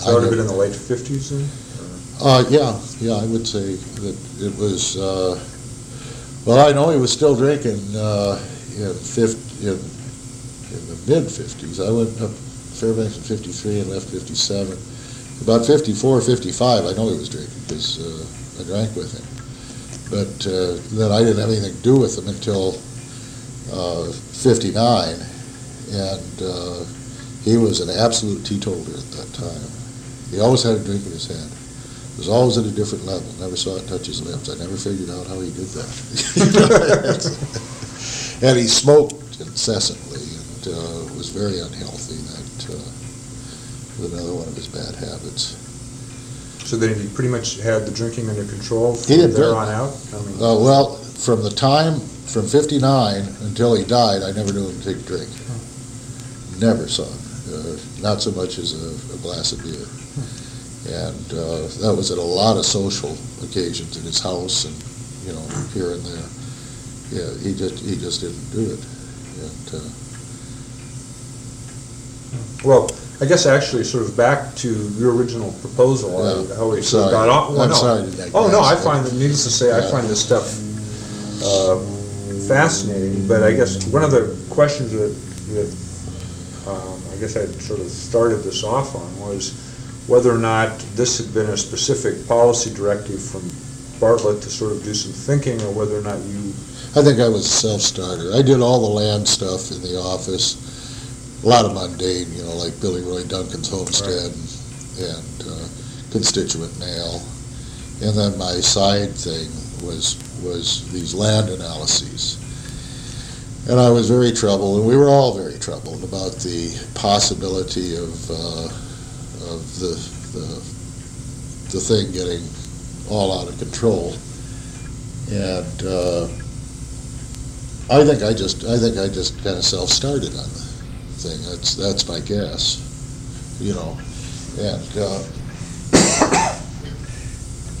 So it would have been in the late fifties then? Uh, yeah, yeah, I would say that it was, uh, well, I know he was still drinking, uh, in fif, in, in the mid-fifties. I went up Fairbanks in fifty-three and left fifty-seven. About 54, 55, I know he was drinking, because, uh, I drank with him. But, uh, then I didn't have anything to do with him until, uh, fifty-nine. And, uh, he was an absolute teetotaler at that time. He always had a drink in his hand. Was always at a different level. Never saw it touch his lips. I never figured out how he did that. *laughs* *laughs* and he smoked incessantly and uh, was very unhealthy. That uh, was another one of his bad habits. So then he pretty much had the drinking under control from there drink. on out? I mean, Uh, well, from the time from '59 until he died, I never knew him take a drink. Never saw him. Uh, not so much as a, a glass of beer. And uh, that was at a lot of social occasions in his house and, you know, here and there. Yeah, he just, he just didn't do it. And, uh, Well, I guess actually sort of back to your original proposal, Yeah. how we I'm sort of sorry. got off. well, I'm no. sorry to digress, Oh, no, I but- find, it needless to say, I Yeah. find this stuff uh, fascinating, but I guess one of the questions that, that um, I guess I sort of started this off on was whether or not this had been a specific policy directive from Bartlett to sort of do some thinking, or whether or not you I think I was a self-starter. I did all the land stuff in the office, a lot of mundane, you know, like Billy Roy Duncan's homestead and uh, constituent mail. And then my side thing was, was these land analyses. And I was very troubled, and we were all very troubled about the possibility of, uh, of the, the, the thing getting all out of control. And, uh, I think I just, I think I just kind of self-started on the thing. That's, that's my guess, you know. And uh, *coughs*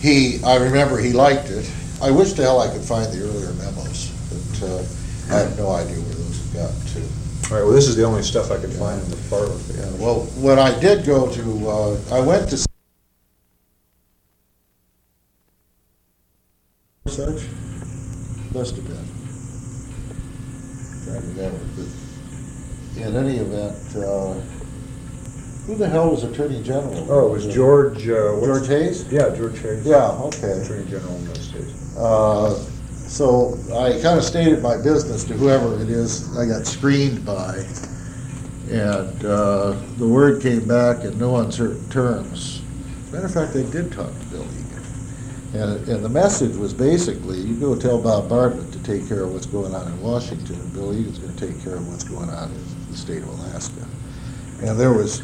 he, I remember he liked it. I wish to hell I could find the earlier memos, but uh, I have no idea where those have gotten to. All right, well, this is the only stuff I could find in the Bartlett. Yeah, well, when I did go to, uh, I went to such, must have been. Trying to remember, but in any event, uh, who the hell was Attorney General? Oh, it was George, uh, what's- George Hayes? Yeah, George Hayes. Yeah, okay. Attorney General in those days. Uh, So I kind of stated my business to whoever it is I got screened by. And uh, the word came back in no uncertain terms. Matter of fact, they did talk to Bill Egan. And, and the message was basically, you go tell Bob Bartlett to take care of what's going on in Washington, and Bill Egan's gonna take care of what's going on in the state of Alaska. And there was,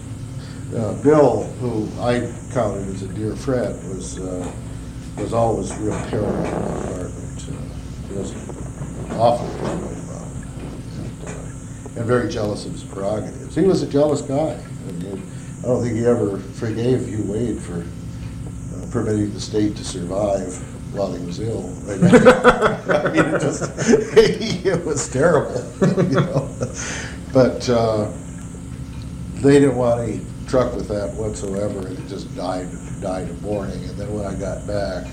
uh, Bill, who I counted as a dear friend, was, uh, was always real terrible about Bartlett. Just awful. And, very jealous of his prerogatives. He was a jealous guy. and he- I don't think he ever forgave Hugh Wade for uh, permitting the state to survive while he was ill. *laughs* I mean, it just, *laughs* it was terrible, *laughs* you know? But, uh, they didn't want any truck with that whatsoever, and it just died, died of mourning. And then when I got back,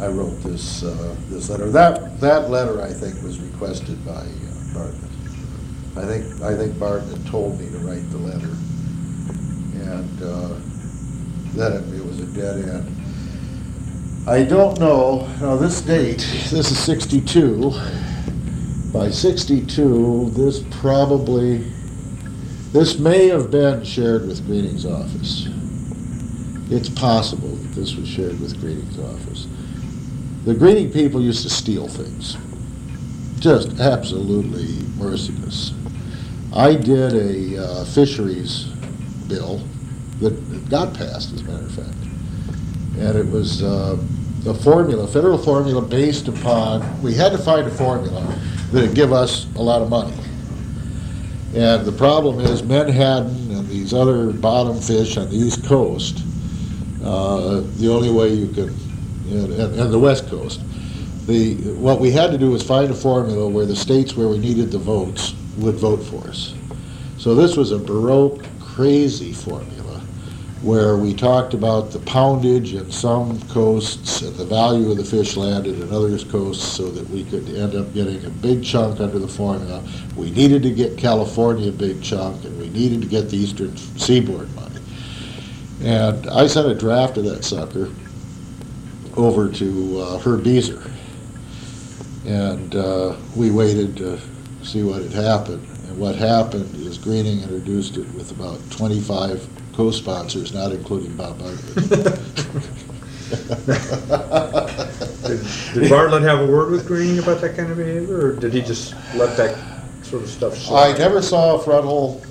I wrote this, uh, this letter. That, that letter, I think, was requested by uh, Bartlett. I think, I think Bartlett told me to write the letter. And, uh, then it- it was a dead end. I don't know, now this date, *laughs* this is sixty-two. By sixty-two, this probably, this may have been shared with Gruening's office. It's possible that this was shared with Gruening's office. The Gruening people used to steal things. Just absolutely merciless. I did a uh, fisheries bill that got passed, as a matter of fact. And it was uh, a formula, federal formula based upon, we had to find a formula that would give us a lot of money. And the problem is menhaden and these other bottom fish on the east coast, uh, the only way you could, and, and the west coast, the, what we had to do was find a formula where the states where we needed the votes would vote for us. So this was a baroque, crazy formula where we talked about the poundage in some coasts and the value of the fish landed in other coasts so that we could end up getting a big chunk under the formula. We needed to get California a big chunk, and we needed to get the eastern seaboard money. And I sent a draft of that sucker over to uh, Herb Beaser. And uh, we waited to see what had happened. And what happened is Gruening introduced it with about 25 co-sponsors, not including Bob Did *laughs* *laughs* did Bartlett have a word with Gruening about that kind of behavior, or did he just let that sort of stuff slide? I never saw a frontal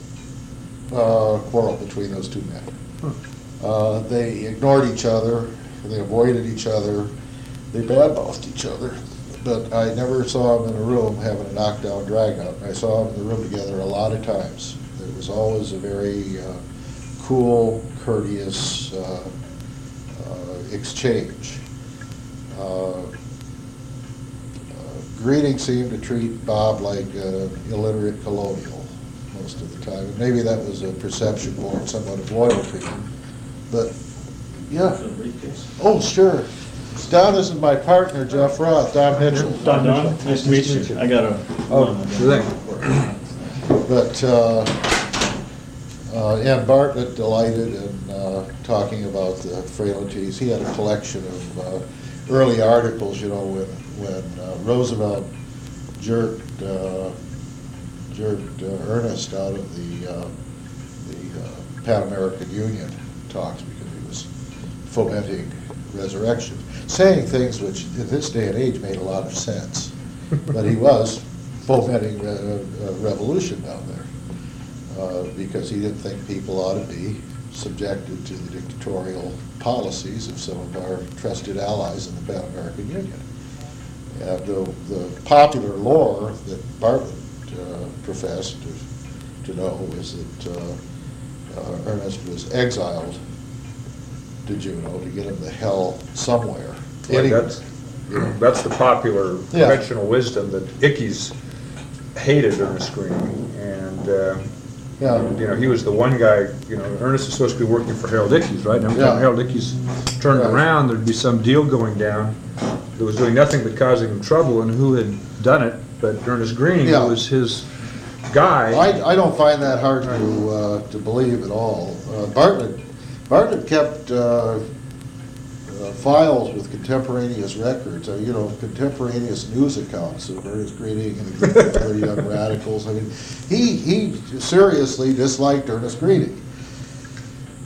uh, quarrel between those two men. Uh, They ignored each other, they avoided each other, they badmouthed each other, but I never saw them in a room having a knockdown dragout. I saw them in the room together a lot of times. It was always a very uh, cool, courteous uh, uh, exchange. Uh, uh, Gruening seemed to treat Bob like an illiterate colonial most of the time. Maybe that was a perception born somewhat of loyalty. But, yeah, oh, sure. Don is my partner, Jeff Roth, Don Mitchell. Don, Don, nice to meet you. I got a. Oh. But, uh, uh, and Bartlett delighted in uh, talking about the frailties. He had a collection of uh, early articles, you know, when, when uh, Roosevelt jerked, uh, jerked Ernest out of the, uh, the uh, Pan American Union talks because he was fomenting resurrection, saying things which in this day and age made a lot of sense. But he was fomenting re- uh, revolution down there uh, because he didn't think people ought to be subjected to the dictatorial policies of some of our trusted allies in the Pan American Union. And the, the popular lore that Bartlett uh, professed to, to know is that uh, uh, Ernest was exiled to Juneau to get him to hell somewhere. Right, that's, that's the popular Yeah. conventional wisdom that Ickes hated Ernest Gruening, and, uh, Yeah. you know, he was the one guy, you know, Ernest is supposed to be working for Harold Ickes, right? And every time Yeah. Harold Ickes turned Right. around, there'd be some deal going down that was doing nothing but causing him trouble, and who had done it but Ernest Gruening, Yeah. was his guy. I, I don't find that hard to, uh, to believe at all. Uh, Bartlett, Bartlett kept, uh, uh, files with contemporaneous records, uh, you know, contemporaneous news accounts of Ernest Gruening and of other young *laughs* radicals. I mean, he, he seriously disliked Ernest Gruening.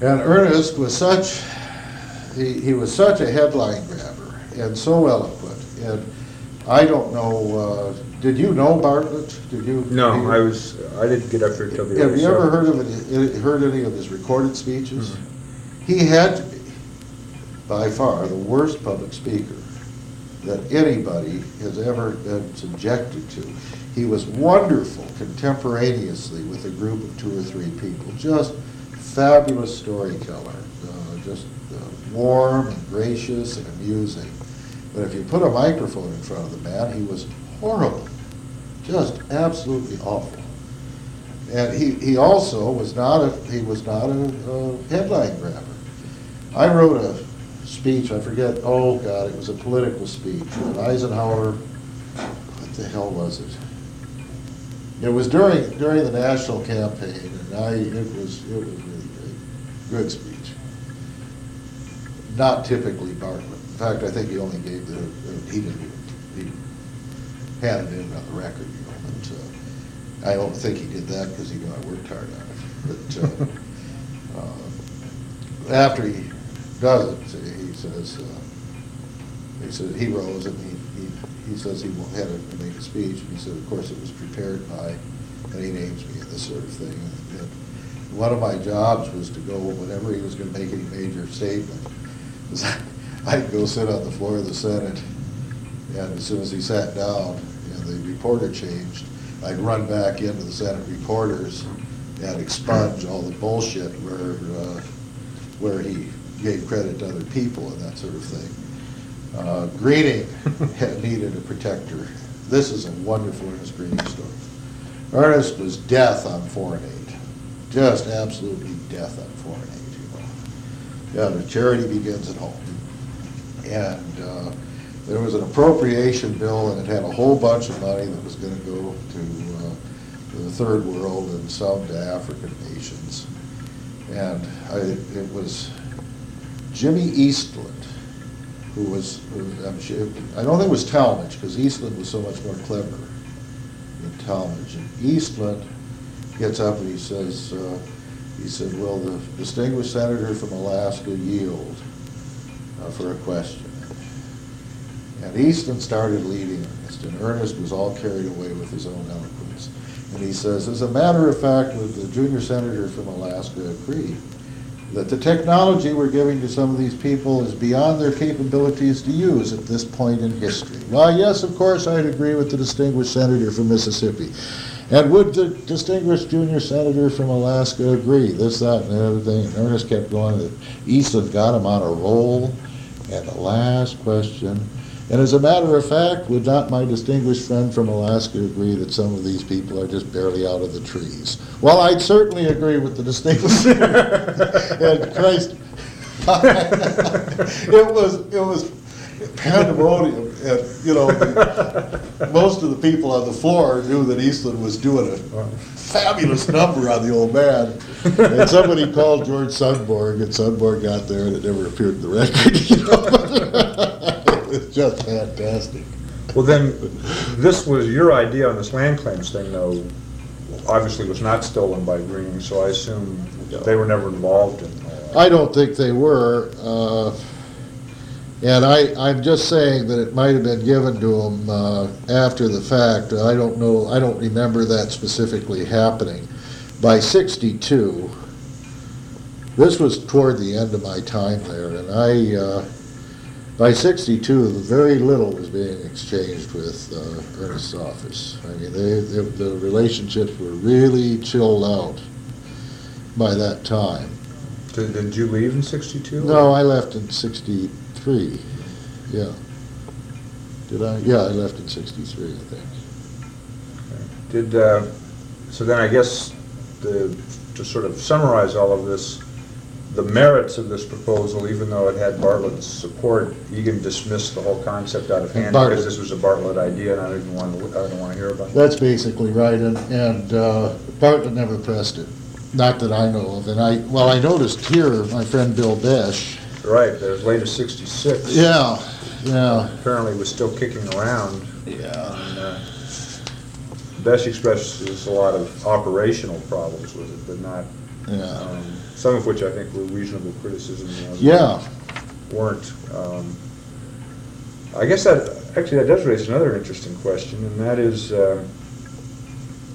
And Ernest was such, he, he was such a headline grabber and so eloquent. And I don't know, uh, did you know Bartlett? Did you? No, I was, I didn't get up here till the. Have you so- ever heard of it, heard any of his recorded speeches? He had to be, by far, the worst public speaker that anybody has ever been subjected to. He was wonderful contemporaneously with a group of two or three people, just fabulous storyteller, uh, just uh, warm and gracious and amusing. But if you put a microphone in front of the man, he was horrible, just absolutely awful. And he, he also was not a, he was not a, a headline grabber. I wrote a speech, I forget, oh God, it was a political speech, when Eisenhower, what the hell was it? It was during, during the national campaign, and I, it was, it was really great, good speech. Not typically Bartlett. In fact, I think he only gave the, he didn't even, he handed it in on the record, you know, but, uh, I don't think he did that because he knew I worked hard on it. But, uh, *laughs* uh, after he does it, he says, uh, he said, he rose and he, he, he says he had to make a speech, and he said, of course, it was prepared by, and he names me and this sort of thing. And One of my jobs was to go, whenever he was gonna make any major statement, I'd go sit on the floor of the Senate, and as soon as he sat down, and the reporter changed, I'd run back into the Senate reporters and expunge all the bullshit where, uh, where he gave credit to other people and that sort of thing. Uh, Gruening *laughs* had needed a protector. This is a wonderful Ernest Gruening story. Ernest was death on foreign aid, just absolutely death on foreign aid, you know. Yeah, the charity begins at home. And uh, there was an appropriation bill, and it had a whole bunch of money that was gonna go to, uh, to the third world and some to African nations. And I, it was Jimmy Eastland, who was, I'm sure, I don't think it was Talmadge, because Eastland was so much more clever than Talmadge. And Eastland gets up and he says, uh, he said, will the distinguished senator from Alaska yield uh, for a question? And Eastland started leading and Ernest was all carried away with his own eloquence. And he says, as a matter of fact, would the junior senator from Alaska agree that the technology we're giving to some of these people is beyond their capabilities to use at this point in history? Why, yes, of course, I'd agree with the distinguished senator from Mississippi. And would the distinguished junior senator from Alaska agree? This, that, and the other thing. And Ernest kept going. Eastland got him on a roll. And the last question, and as a matter of fact, would not my distinguished friend from Alaska agree that some of these people are just barely out of the trees? Well, I'd certainly agree with the distinguished. *laughs* and Christ, *laughs* it was it was pandemonium, and you know, the- most of the people on the floor knew that Eastland was doing a fabulous number on the old man. And somebody called George Sundborg, and Sundborg got there, and it never appeared in the record. *laughs* You know, it was just fantastic. Well, then, this was your idea on this land claims thing, though, obviously was not stolen by Green, so I assume they were never involved in that. I don't think they were, uh, and I, I'm just saying that it might have been given to them uh, after the fact. I don't know, I don't remember that specifically happening. By 62, this was toward the end of my time there, and I, uh, by 62, very little was being exchanged with uh, Ernest's office. I mean, they, the the relationships were really chilled out by that time. Did did you leave in sixty-two? No, I left in sixty-three, yeah. Did I? Yeah, I left in sixty-three, I think. Did, uh, so then I guess, the, to sort of summarize all of this, the merits of this proposal, even though it had Bartlett's support, Egan dismissed the whole concept out of hand Bartlett. because this was a Bartlett idea and I didn't want to, I didn't want to hear about it. That's basically right, and, and uh, Bartlett never pressed it, not that I know of, and I, well, I noticed here, my friend Bill Besh, Right, it late as sixty-six. yeah, yeah. Apparently was still kicking around. Yeah. And, uh, Besh expresses a lot of operational problems with it, but not, Yeah, um, some of which I think were reasonable criticisms. yeah, Weren't. um, I guess that, actually, that does raise another interesting question, and that is, uh,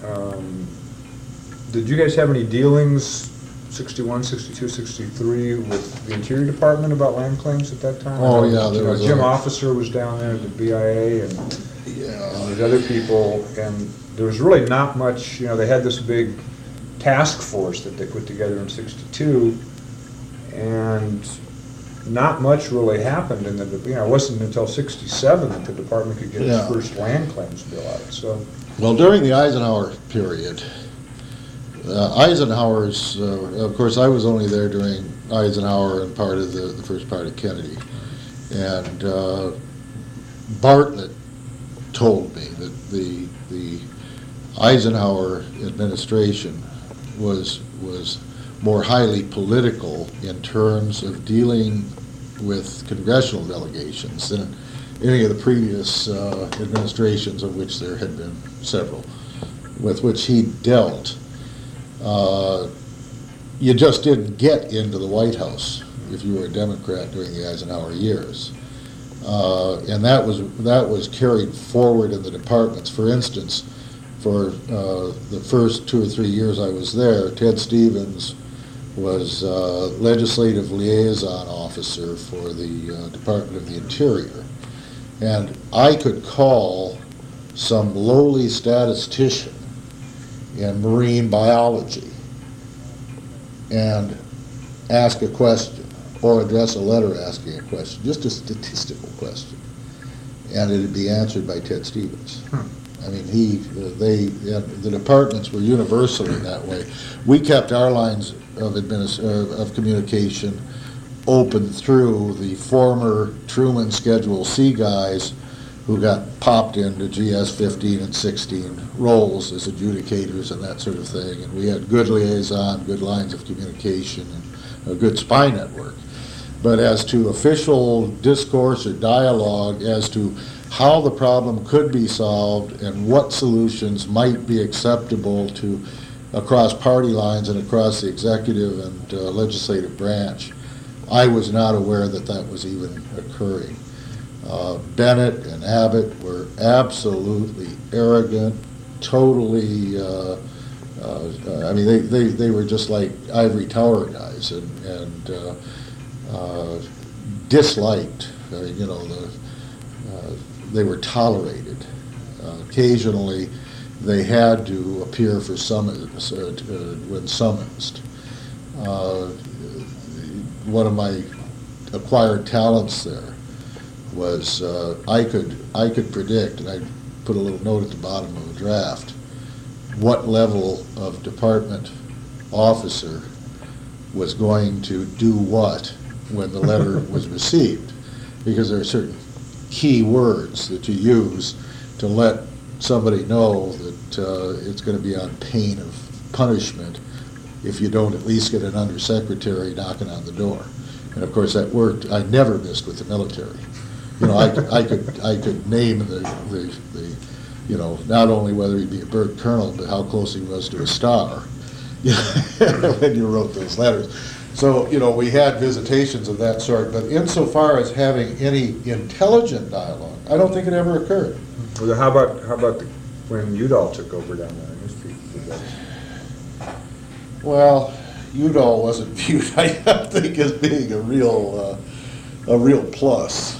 um, did you guys have any dealings, 61, 62, 63, with the Interior Department about land claims at that time? I Oh, know, yeah, there you know, was a- Jim Officer was down there, at the BIA, and and yeah, there's other people, and there was really not much, you know, they had this big task force that they put together in sixty-two, and not much really happened in the, you know, it wasn't until sixty-seven that the department could get its first land claims bill out, so. Well, during the Eisenhower period, uh, Eisenhower's, uh, of course, I was only there during Eisenhower and part of the, the first part of Kennedy. And uh, Bartlett told me that the, the Eisenhower administration was, was more highly political in terms of dealing with congressional delegations than any of the previous uh, administrations, of which there had been several, with which he dealt. Uh, You just didn't get into the White House if you were a Democrat during the Eisenhower years. Uh, And that was, that was carried forward in the departments. For instance, for uh, the first two or three years I was there, Ted Stevens was uh, legislative liaison officer for the uh, Department of the Interior. And I could call some lowly statistician in marine biology and ask a question, or address a letter asking a question, just a statistical question. And it'd be answered by Ted Stevens. Hmm. I mean, he, they, the departments were universally that way. We kept our lines of adminis, uh, of communication open through the former Truman Schedule C guys who got popped into GS fifteen and sixteen roles as adjudicators and that sort of thing. And we had good liaison, good lines of communication, and a good spy network. But as to official discourse or dialogue as to how the problem could be solved and what solutions might be acceptable to, across party lines and across the executive and uh, legislative branch, I was not aware that that was even occurring. Uh, Bennett and Abbott were absolutely arrogant, totally, uh, uh, I mean, they, they, they were just like ivory tower guys and, and uh, uh, disliked, you know, the, they were tolerated. Uh, Occasionally, they had to appear for summons, uh, uh, when summoned. Uh, One of my acquired talents there was, uh, I could, I could predict, and I put a little note at the bottom of the draft, what level of department officer was going to do what when the letter *laughs* was received. Because there are certain key words that you use to let somebody know that uh, it's going to be on pain of punishment if you don't at least get an undersecretary knocking on the door. And of course, that worked, I never missed with the military. You know, I could, I could, I could name the, the, the, you know, not only whether he'd be a bird colonel, but how close he was to a star, *laughs* when you wrote those letters. So, you know, we had visitations of that sort, but insofar as having any intelligent dialogue, I don't think it ever occurred. Well, how about, how about the- when Udall took over down there? Well, Udall wasn't *laughs* viewed, I don't think, as being a real, uh, a real plus.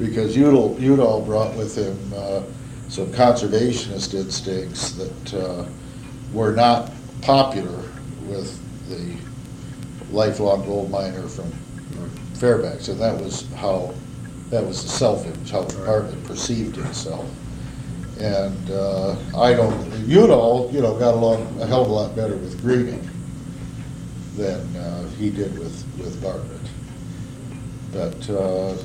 Because Udall, Udall brought with him, uh, some conservationist instincts that, uh, were not popular with the lifelong gold miner from Fairbanks. And that was how, that was the self-image, how the department perceived itself. And uh, I don't, Udall, you know, got along a hell of a lot better with Gruening than uh, he did with, with Bartlett. But uh,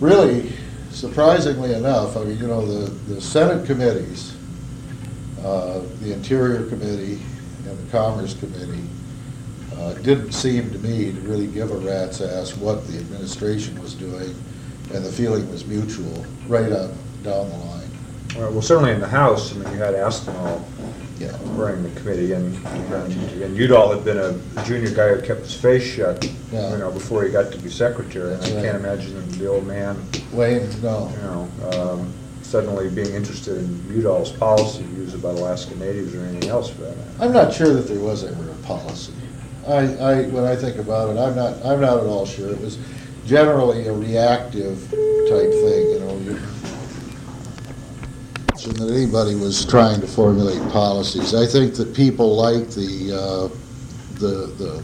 really, surprisingly enough, I mean, you know, the, the Senate committees, uh, the Interior Committee and the Commerce Committee, uh, didn't seem to me to really give a rat's ass what the administration was doing, and the feeling was mutual, right up down the line. Well, well, certainly in the House, I mean, you had Aspinall Yeah. running the committee, and, and and Udall had been a junior guy who kept his face shut, yeah. you know, before he got to be secretary, and I right. can't imagine the old man, Wayne, no. you know, um, suddenly being interested in Udall's policy views about Alaska Natives or anything else for that matter. I'm not sure that there was ever a policy. I, I, when I think about it, I'm not, I'm not at all sure. It was generally a reactive type thing, you know, that anybody was trying to formulate policies. I think that people like the, uh, the, the,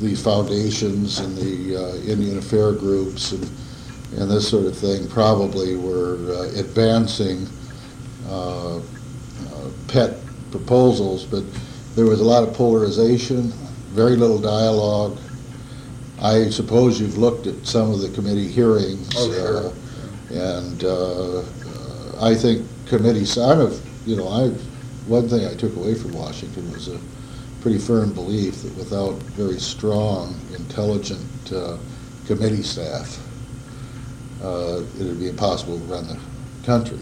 the foundations and the uh, Indian affair groups and, and this sort of thing probably were uh, advancing uh, uh, pet proposals, but there was a lot of polarization, very little dialogue. I suppose you've looked at some of the committee hearings. Oh, sure. uh, And uh, uh, I think committees, I'm of, you know, I, one thing I took away from Washington was a pretty firm belief that without very strong, intelligent uh, committee staff, uh, it'd be impossible to run the country.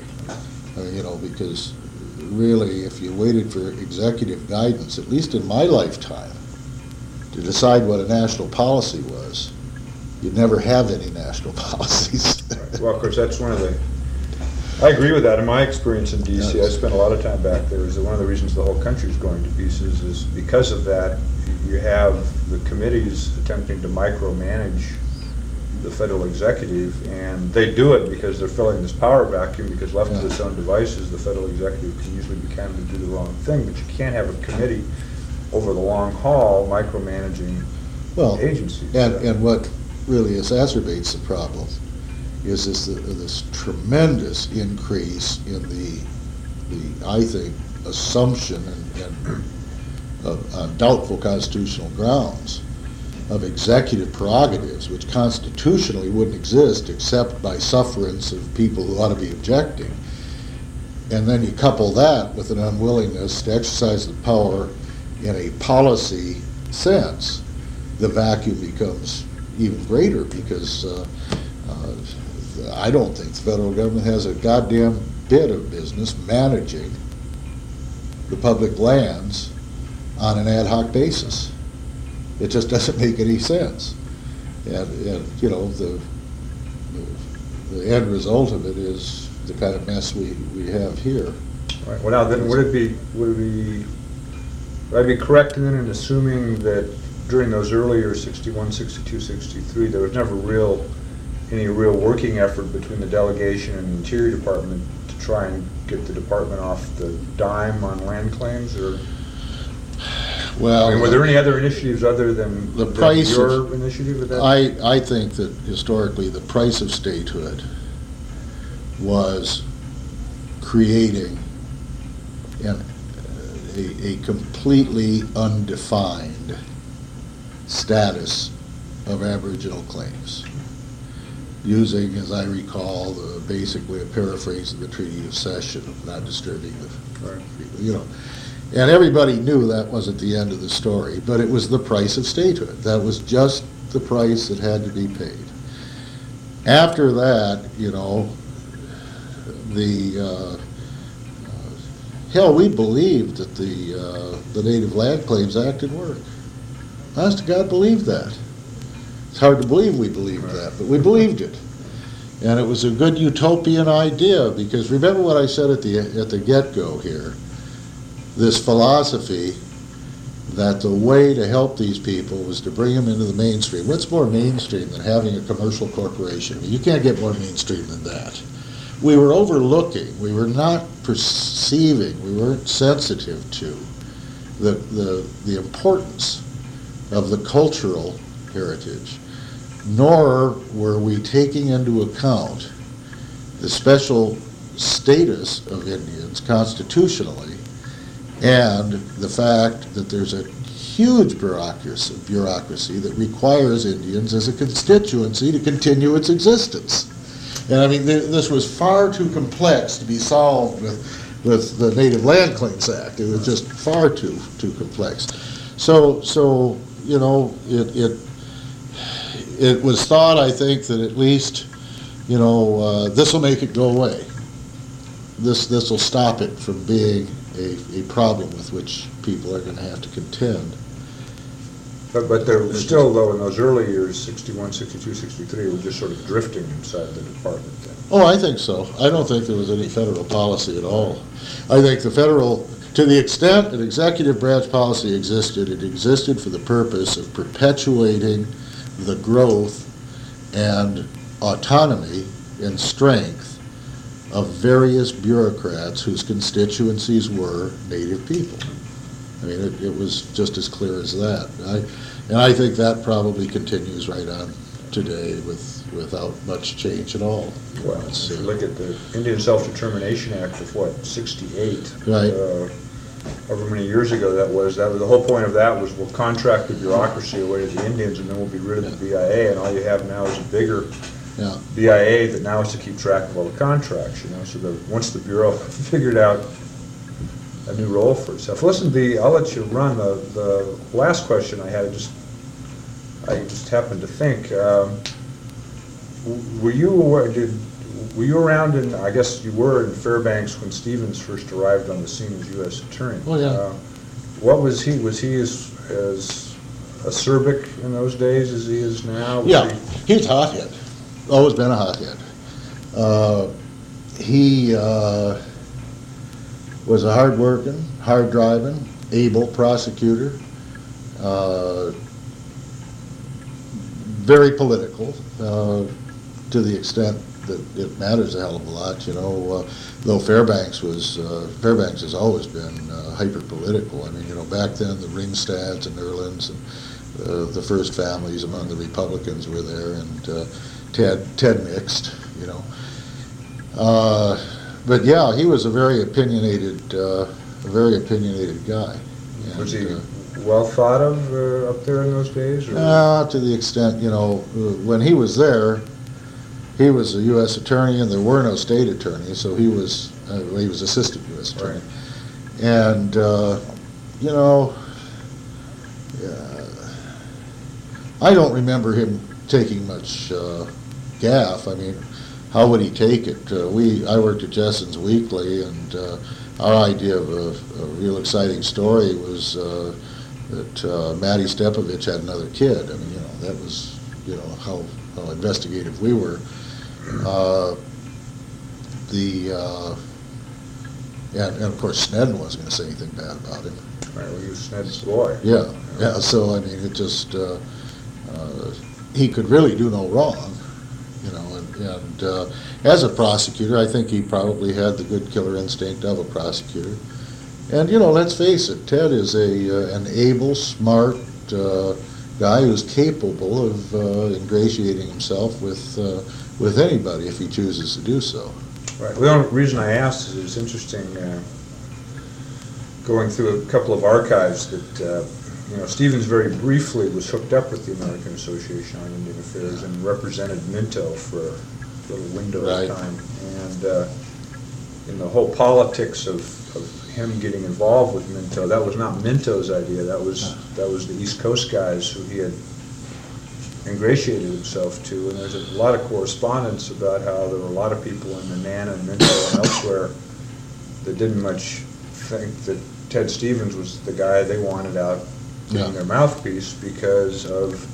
I mean, you know, because really, if you waited for executive guidance, at least in my lifetime, to decide what a national policy was, you'd never have any national *laughs* policies. Well, of course, that's one of the, I agree with that. In my experience in DC, I spent a lot of time back there, is that one of the reasons the whole country is going to pieces is because of that, you have the committees attempting to micromanage the federal executive, and they do it because they're filling this power vacuum, because left to its own devices, the federal executive can usually be kind of do the wrong thing, but you can't have a committee over the long haul micromanaging Well, agencies. and, and what really exacerbates the problem is this, uh, this tremendous increase in the, the, I think, assumption and, and of- on doubtful constitutional grounds of executive prerogatives, which constitutionally wouldn't exist except by sufferance of people who ought to be objecting. And then you couple that with an unwillingness to exercise the power in a policy sense, the vacuum becomes even greater because uh, uh, I don't think the federal government has a goddamn bit of business managing the public lands on an ad hoc basis. It just *laughs* doesn't make any sense. And, and, you know, the, the- end result of it is the kind of mess we, we have here. Right, well, now, then, would it be, would it be, would I be correct then in assuming that during those earlier 61, 62, 63, there was never real, any real working effort between the delegation and the Interior Department to try and get the department off the dime on land claims, or? Well. I mean, were there any other initiatives other than The than price of- initiative with that? I, I think that historically, the price of statehood was creating an, a, a completely undefined status of Aboriginal claims. Using, as I recall, the, basically a paraphrase of the Treaty of Cession, of not disturbing the Right. you know. And everybody knew that wasn't the end of the story, but it was the price of statehood. That was just the price that had to be paid. After that, you know, the, uh, hell, we believed that the, uh, the Native Land Claims Act would work. Honest to God, believed that. It's hard to believe we believed that, but we believed it. And it was a good utopian idea, because remember what I said at the, at the get-go here? This philosophy that the way to help these people was to bring them into the mainstream. What's more mainstream than having a commercial corporation? You can't get more mainstream than that. We were overlooking, we were not perceiving, we weren't sensitive to the, the, the importance of the cultural heritage nor were we taking into account the special status of Indians constitutionally and the fact that there's a huge bureaucracy, bureaucracy that requires Indians as a constituency to continue its existence. And I mean, th- this was far too complex to be solved with, with the Native Land Claims Act. It was just far too, too complex. So, so, you know, it, it, it was thought, I think, that at least, you know, uh, this will make it go away. This, this will stop it from being a, a problem with which people are gonna have to contend. But, but there was still, though, in those early years, 61, 62, 63, we're just sort of drifting inside the department then. Oh, I think so. I don't think there was any federal policy at all. I think the federal, to the extent that executive branch policy existed, it existed for the purpose of perpetuating the growth and autonomy and strength of various bureaucrats whose constituencies were native people. I mean, it, it was just as clear as that. I, and I think that probably continues right on today with, without much change at all. Well, It's, if you uh, look at the Indian Self-Determination Act of what, 68? Right. uh, However many years ago that was, that was, the whole point of that was we'll contract the bureaucracy away to the Indians and then we'll be rid of the BIA and all you have now is a bigger Yeah, BIA that now is to keep track of all the contracts, you know, so the, once the Bureau *laughs* figured out a new role for itself. Listen, the, I'll let you run, the, the last question I had, I just, I just happened to think, um, were you aware, did, were you around in, I guess you were in Fairbanks when Stevens first arrived on the scene as U.S. Attorney? Oh, yeah. Uh, What was he, was he as, as acerbic in those days as he is now? Was yeah, he- he's a hothead, always been a hothead. Uh, He uh, was a hard-working, hard-driving, able prosecutor, uh, very political, uh, to the extent that it matters a hell of a lot, you know, uh, though Fairbanks was, uh, Fairbanks has always been uh, hyper-political. I mean, you know, back then, the Ringstads and Erlands and uh, the first families among the Republicans were there, and Ted, Ted mixed, you know. But yeah, he was a very opinionated, uh, a very opinionated guy. Was he, uh, well thought of uh, up there in those days? or- Uh, to the extent, you know, uh, when he was there, he was a U.S. attorney and there were no state attorneys, so he was, uh, well, he was assistant U.S. attorney. And, uh, you know, I don't remember him taking much uh, gaff. I mean, how would he take it? Uh, we, I worked at Jessen's Weekly, and uh, our idea of a, a real exciting story was uh, that uh, Matty Stepovich had another kid. I mean, you know, that was, you know, how, how investigative we were. Uh, the, uh, and, and of course, Snedden wasn't going to say anything bad about him. Right, well, he was Ned's boy. Yeah, yeah, so I mean, it just, uh, uh, he could really do no wrong, you know, and, uh, as a prosecutor, I think he probably had the good killer instinct of a prosecutor. And, you know, let's face it, Ted is a, uh, an able, smart, uh, guy who's capable of uh, ingratiating himself with, uh, with anybody if he chooses to do so. Right, the only reason I asked is it's interesting, going through a couple of archives that, you know, Stevens very briefly was hooked up with the American Association on Indian Affairs and represented Minto for a little window Right. of time. And uh, in the whole politics of, of him getting involved with Minto, that was not Minto's idea, that was, that was the East Coast guys who he had ingratiated himself to, and there's a lot of correspondence about how there were a lot of people in Nana and Minto and elsewhere that didn't much think that Ted Stevens was the guy they wanted out Yeah. being their mouthpiece because of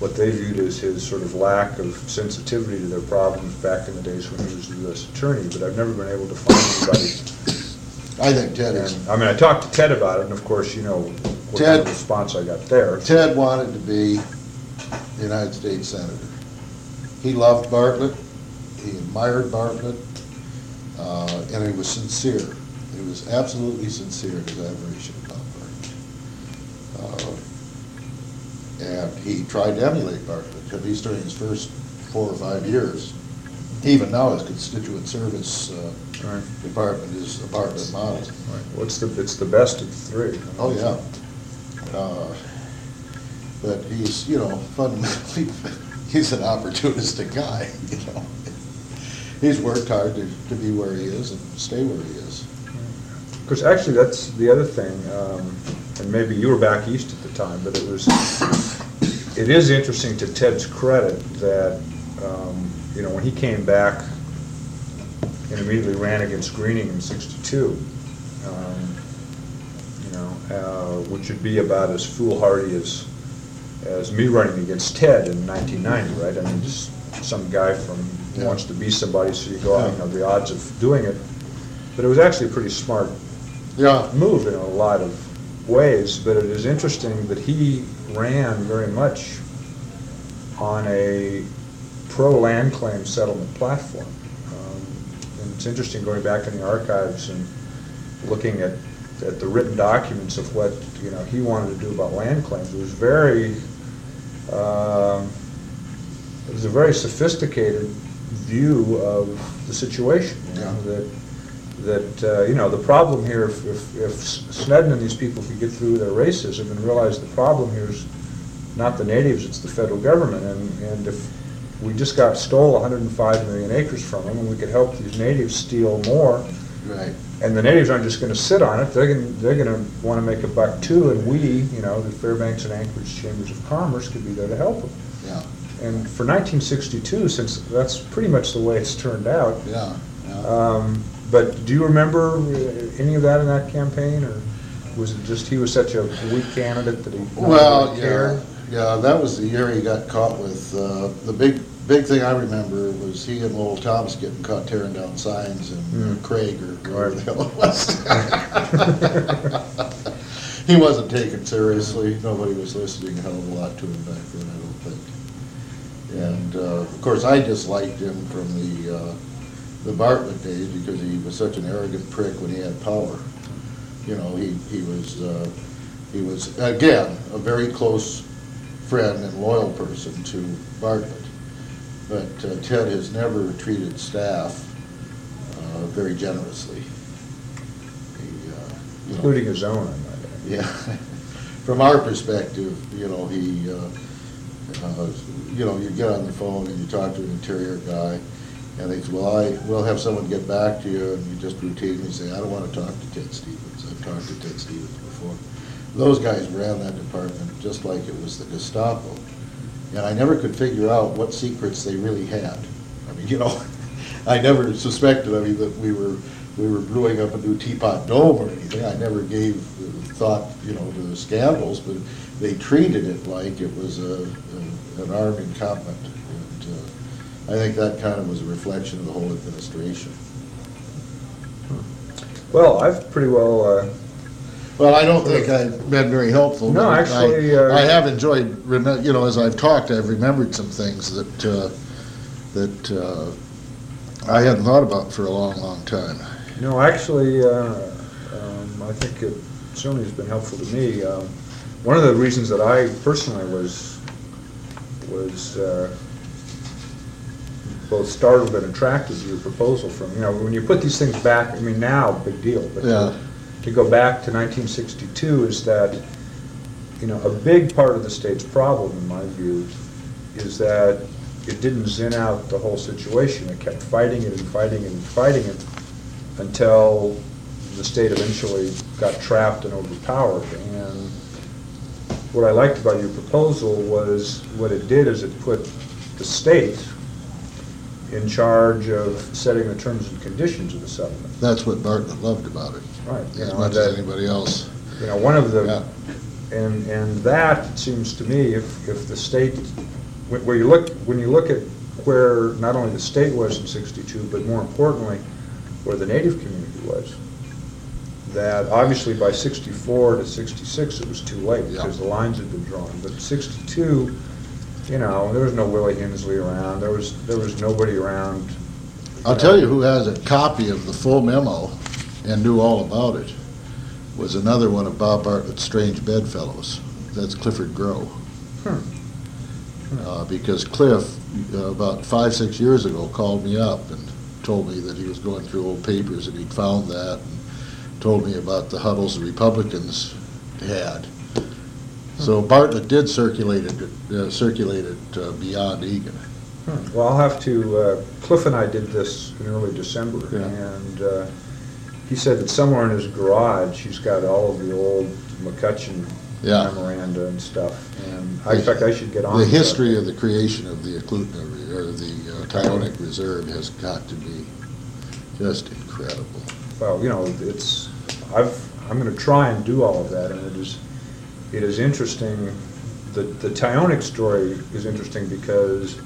what they viewed as his sort of lack of sensitivity to their problems back in the days when he was the U.S. attorney, but I've never been able to find anybody. I think Ted is I mean, I talked to Ted about it, and of course, you know, what kind of response I got there. Ted wanted to be the United States Senator. He loved Bartlett, he admired Bartlett, uh, and he was sincere. He was absolutely sincere in his admiration about Bartlett. Uh, And he tried to emulate Bartlett, at least during his first four or five years. Even now, his constituent service uh, Right. department is a Bartlett model. Right. What's the, it's the best of the three. Oh, yeah. Uh, But he's, you know, fundamentally, *laughs* he's an opportunistic guy, *laughs* you know. He's worked hard to, to be where he is and stay where he is. Because actually, that's the other thing, um, and maybe you were back east at the time, but it was, it is interesting to Ted's credit that, um, you know, when he came back and immediately ran against Gruening in sixty-two, um, you know, uh, which would be about as foolhardy as, as me running against Ted in nineteen ninety, right? I mean, just some guy from, Yeah. wants to be somebody, so you go out, you know, the odds of doing it. But it was actually a pretty smart Yeah, move in a lot of ways, but it is interesting that he ran very much on a pro-land claim settlement platform. Um, And it's interesting going back in the archives and looking at, at the written documents of what, you know, he wanted to do about land claims. It was very, um, it was a very sophisticated view of the situation, you know, Yeah. that, that, uh, you know, the problem here, if, if if Snedden and these people could get through their racism and realize the problem here is not the natives, it's the federal government, and, and if we just got stole hundred and five million acres from them, and we could help these natives steal more, right. and the natives aren't just gonna sit on it, they're gonna, they're gonna wanna make a buck too, and we, you know, the Fairbanks and Anchorage Chambers of Commerce could be there to help them. Yeah, And for nineteen sixty-two, since that's pretty much the way it's turned out, yeah, yeah. um, but do you remember uh, any of that in that campaign, or was it just he was such a weak candidate that he Well, yeah, cared? yeah, that was the year he got caught with, uh, the big, big thing I remember was he and Lowell Thomas getting caught tearing down signs and Hmm. Craig or Right. the hell it was. *laughs* He wasn't taken seriously, nobody was listening a hell of a lot to him back then, I don't think. And, uh, of course, I disliked him from the, uh, the Bartlett days because he was such an arrogant prick when he had power. You know, he, he was, uh, he was, again, a very close friend and loyal person to Bartlett. But uh, Ted has never treated staff uh, very generously. He, uh, you know, Including his own, I might. Yeah, *laughs* from our perspective, you know, he, uh, uh, you know, you get on the phone and you talk to an interior guy, and they say, well, I, we'll have someone get back to you, and you just routinely say, I don't wanna talk to Ted Stevens, I've talked to Ted Stevens before. Those guys ran that department just like it was the Gestapo, and I never could figure out what secrets they really had. I mean, *laughs* you know, I never suspected, I mean, that we were, we were brewing up a new teapot dome or anything, I never gave thought, you know, to the scandals, but they treated it like it was a, a- an armed encampment. And I think that kind of was a reflection of the whole administration. Well, I've pretty well, uh, Well, I don't think I've been very helpful. No, but I- actually, uh, I have enjoyed, remem- you know, as I've talked, I've remembered some things that, uh, that uh, I hadn't thought about for a long, long time. no, actually, uh, um, I think it certainly has been helpful to me. Um, One of the reasons that I personally was, was uh, both startled and attracted to your proposal from, you know, when you put these things back, I mean, now, big deal, but Yeah. to- to go back to 1962 is that, you know, a big part of the state's problem, in my view, is that it didn't zen out the whole situation. It kept fighting it and fighting it and fighting it until the state eventually got trapped and overpowered. And what I liked about your proposal was, what it did is it put the state in charge of setting the terms and conditions of the settlement. That's what Bartlett loved about it, Right. you as know, much that- as anybody else. You know, one of the, and, and that, it seems to me, if, if the state, when- where you look, when you look at where not only the state was in sixty-two, but more importantly, where the native community was, that obviously by sixty-four to sixty-six, it was too late, Yeah. because the lines had been drawn. But sixty-two, you know, there was no Willie Hensley around, there was, there was nobody around. I'll tell you who has a copy of the full memo and knew all about it, was another one of Bob Bartlett's strange bedfellows. That's Clifford Groh. Hmm. Uh, Because Cliff, uh, about five, six years ago, called me up and told me that he was going through old papers and he'd found that, and told me about the huddles the Republicans had. So Bartlett did circulate it, uh, circulate it uh, beyond Egan. Hmm. Well, I'll have to, uh, Cliff and I did this in early December, Yeah. and uh, he said that somewhere in his garage, he's got all of the old McCutcheon Yeah. memoranda and stuff, and I- in fact, I should get on. The with that. history of the creation of the Eklutna, or the uh, Tyonek Reserve has got to be just incredible. Well, you know, it's, I've, I'm gonna try and do all of that, and it is, it is interesting, the, the Tyonek story is interesting because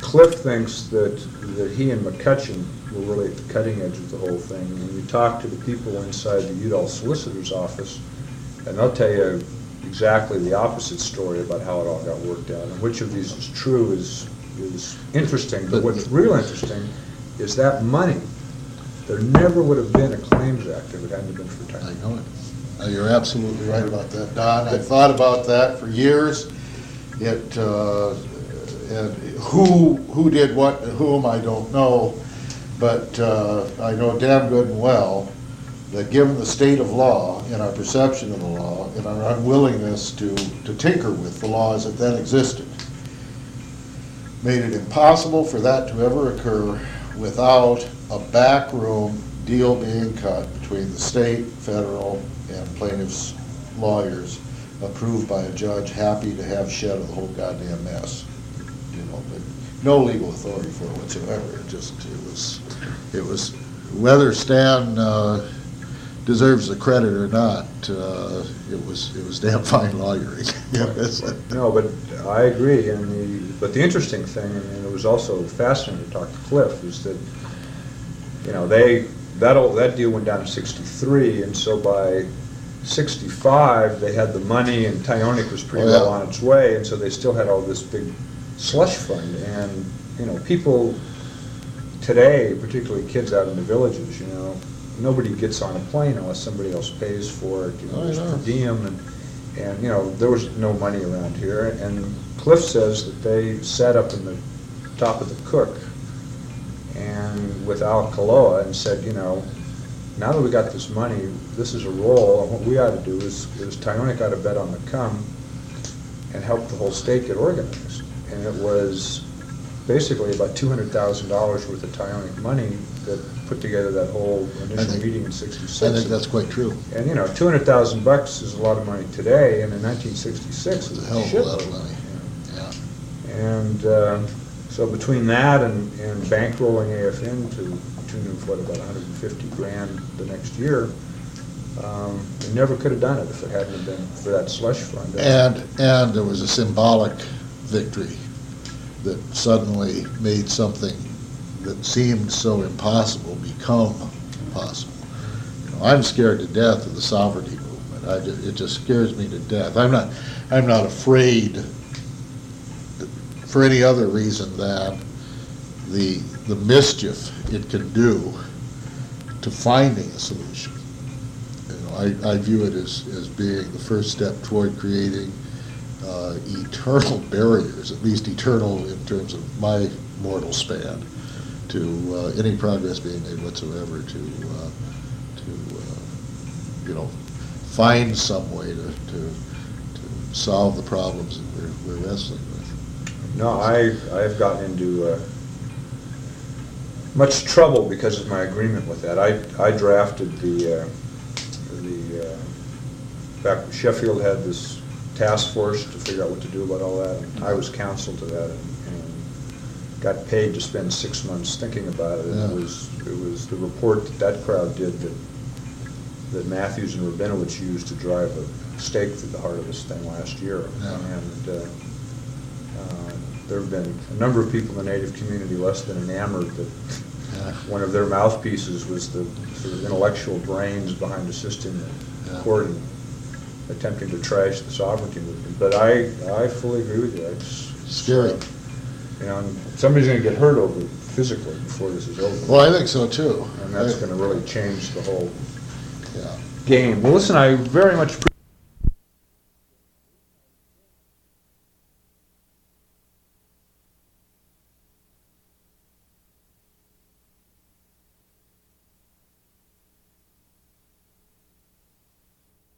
Cliff thinks that, that he and McCutcheon were really at the cutting edge of the whole thing. And you talk to the people inside the Udall Solicitor's office, and they'll tell you exactly the opposite story about how it all got worked out. And which of these is true is, is interesting, but what's real interesting is that money, there never would have been a Claims Act if it hadn't been for I Tyonek. know it. Uh, You're absolutely right about that, Don. I've thought about that for years. It, uh, and who, who did what to whom, I don't know. But uh, I know damn good and well that given the state of law and our perception of the law and our unwillingness to, to tinker with the laws that then existed, made it impossible for that to ever occur without a backroom deal being cut between the state, federal, plaintiffs' lawyers, approved by a judge happy to have shed the whole goddamn mess. You know, but no legal authority for it whatsoever. It just, it was, it was, whether Stan uh, deserves the credit or not, uh, it was, it was damn fine lawyering. *laughs* No, but I agree, and the, but the interesting thing, and it was also fascinating to talk to Cliff, is that, you know, they, that, that deal went down to sixty-three, and so by sixty-five, they had the money, and Tyonek was pretty Oh, yeah. well on its way, and so they still had all this big slush fund, and, you know, people today, particularly kids out in the villages, you know, nobody gets on a plane unless somebody else pays for it, you know, Oh, there's yeah. per diem, and, and, you know, there was no money around here, and Cliff says that they sat up in the top of the cook and with Alcaloa and said, you know, now that we got this money, this is a roll, and what we ought to do is, is Tyonek ought to bet on the come and help the whole state get organized. And it was basically about two hundred thousand dollars worth of Tyonek money that put together that whole initial think- meeting in I sixty-six. think that's quite true. And, you know, two hundred thousand bucks is a lot of money today, and in nineteen sixty-six, it It's was a hell of a lot of money. Yeah. And uh, so between that and, and bankrolling AFN to tune of, what, about hundred and fifty grand the next year, um, we never could have done it if it hadn't been for that slush fund. And, and there was a symbolic victory that suddenly made something that seemed so impossible become possible. You know, I'm scared to death of the sovereignty movement. I, ju- it just scares me to death. I'm not, I'm not afraid for any other reason than the, the mischief it can do to finding a solution. You know, I, I view it as, as being the first step toward creating uh, eternal *laughs* barriers, at least eternal in terms of my mortal span, to uh, any progress being made whatsoever to, uh, to, uh, you know, find some way to, to, to solve the problems that we're, we're wrestling with. No, I, I've gotten into uh, much trouble because of my agreement with that. I, I drafted the, uh, the, uh, back when Sheffield had this task force to figure out what to do about all that. I was counsel to that and and got paid to spend six months thinking about it. And Yeah. it was, it was the report that that crowd did that, that Matthews and Rabinowitz used to drive a stake through the heart of this thing last year. Yeah. And uh, uh, there have been a number of people in the native community less than enamored that Yeah. one of their mouthpieces was the sort of intellectual brains behind assisting Yeah. the court in attempting to trash the sovereignty movement. But I, I fully agree with you. It's Scary. You know, and somebody's gonna get hurt over it physically before this is over. Well, I think so too. And that's gonna really change the whole Yeah. game. Well, listen, I very much appreciate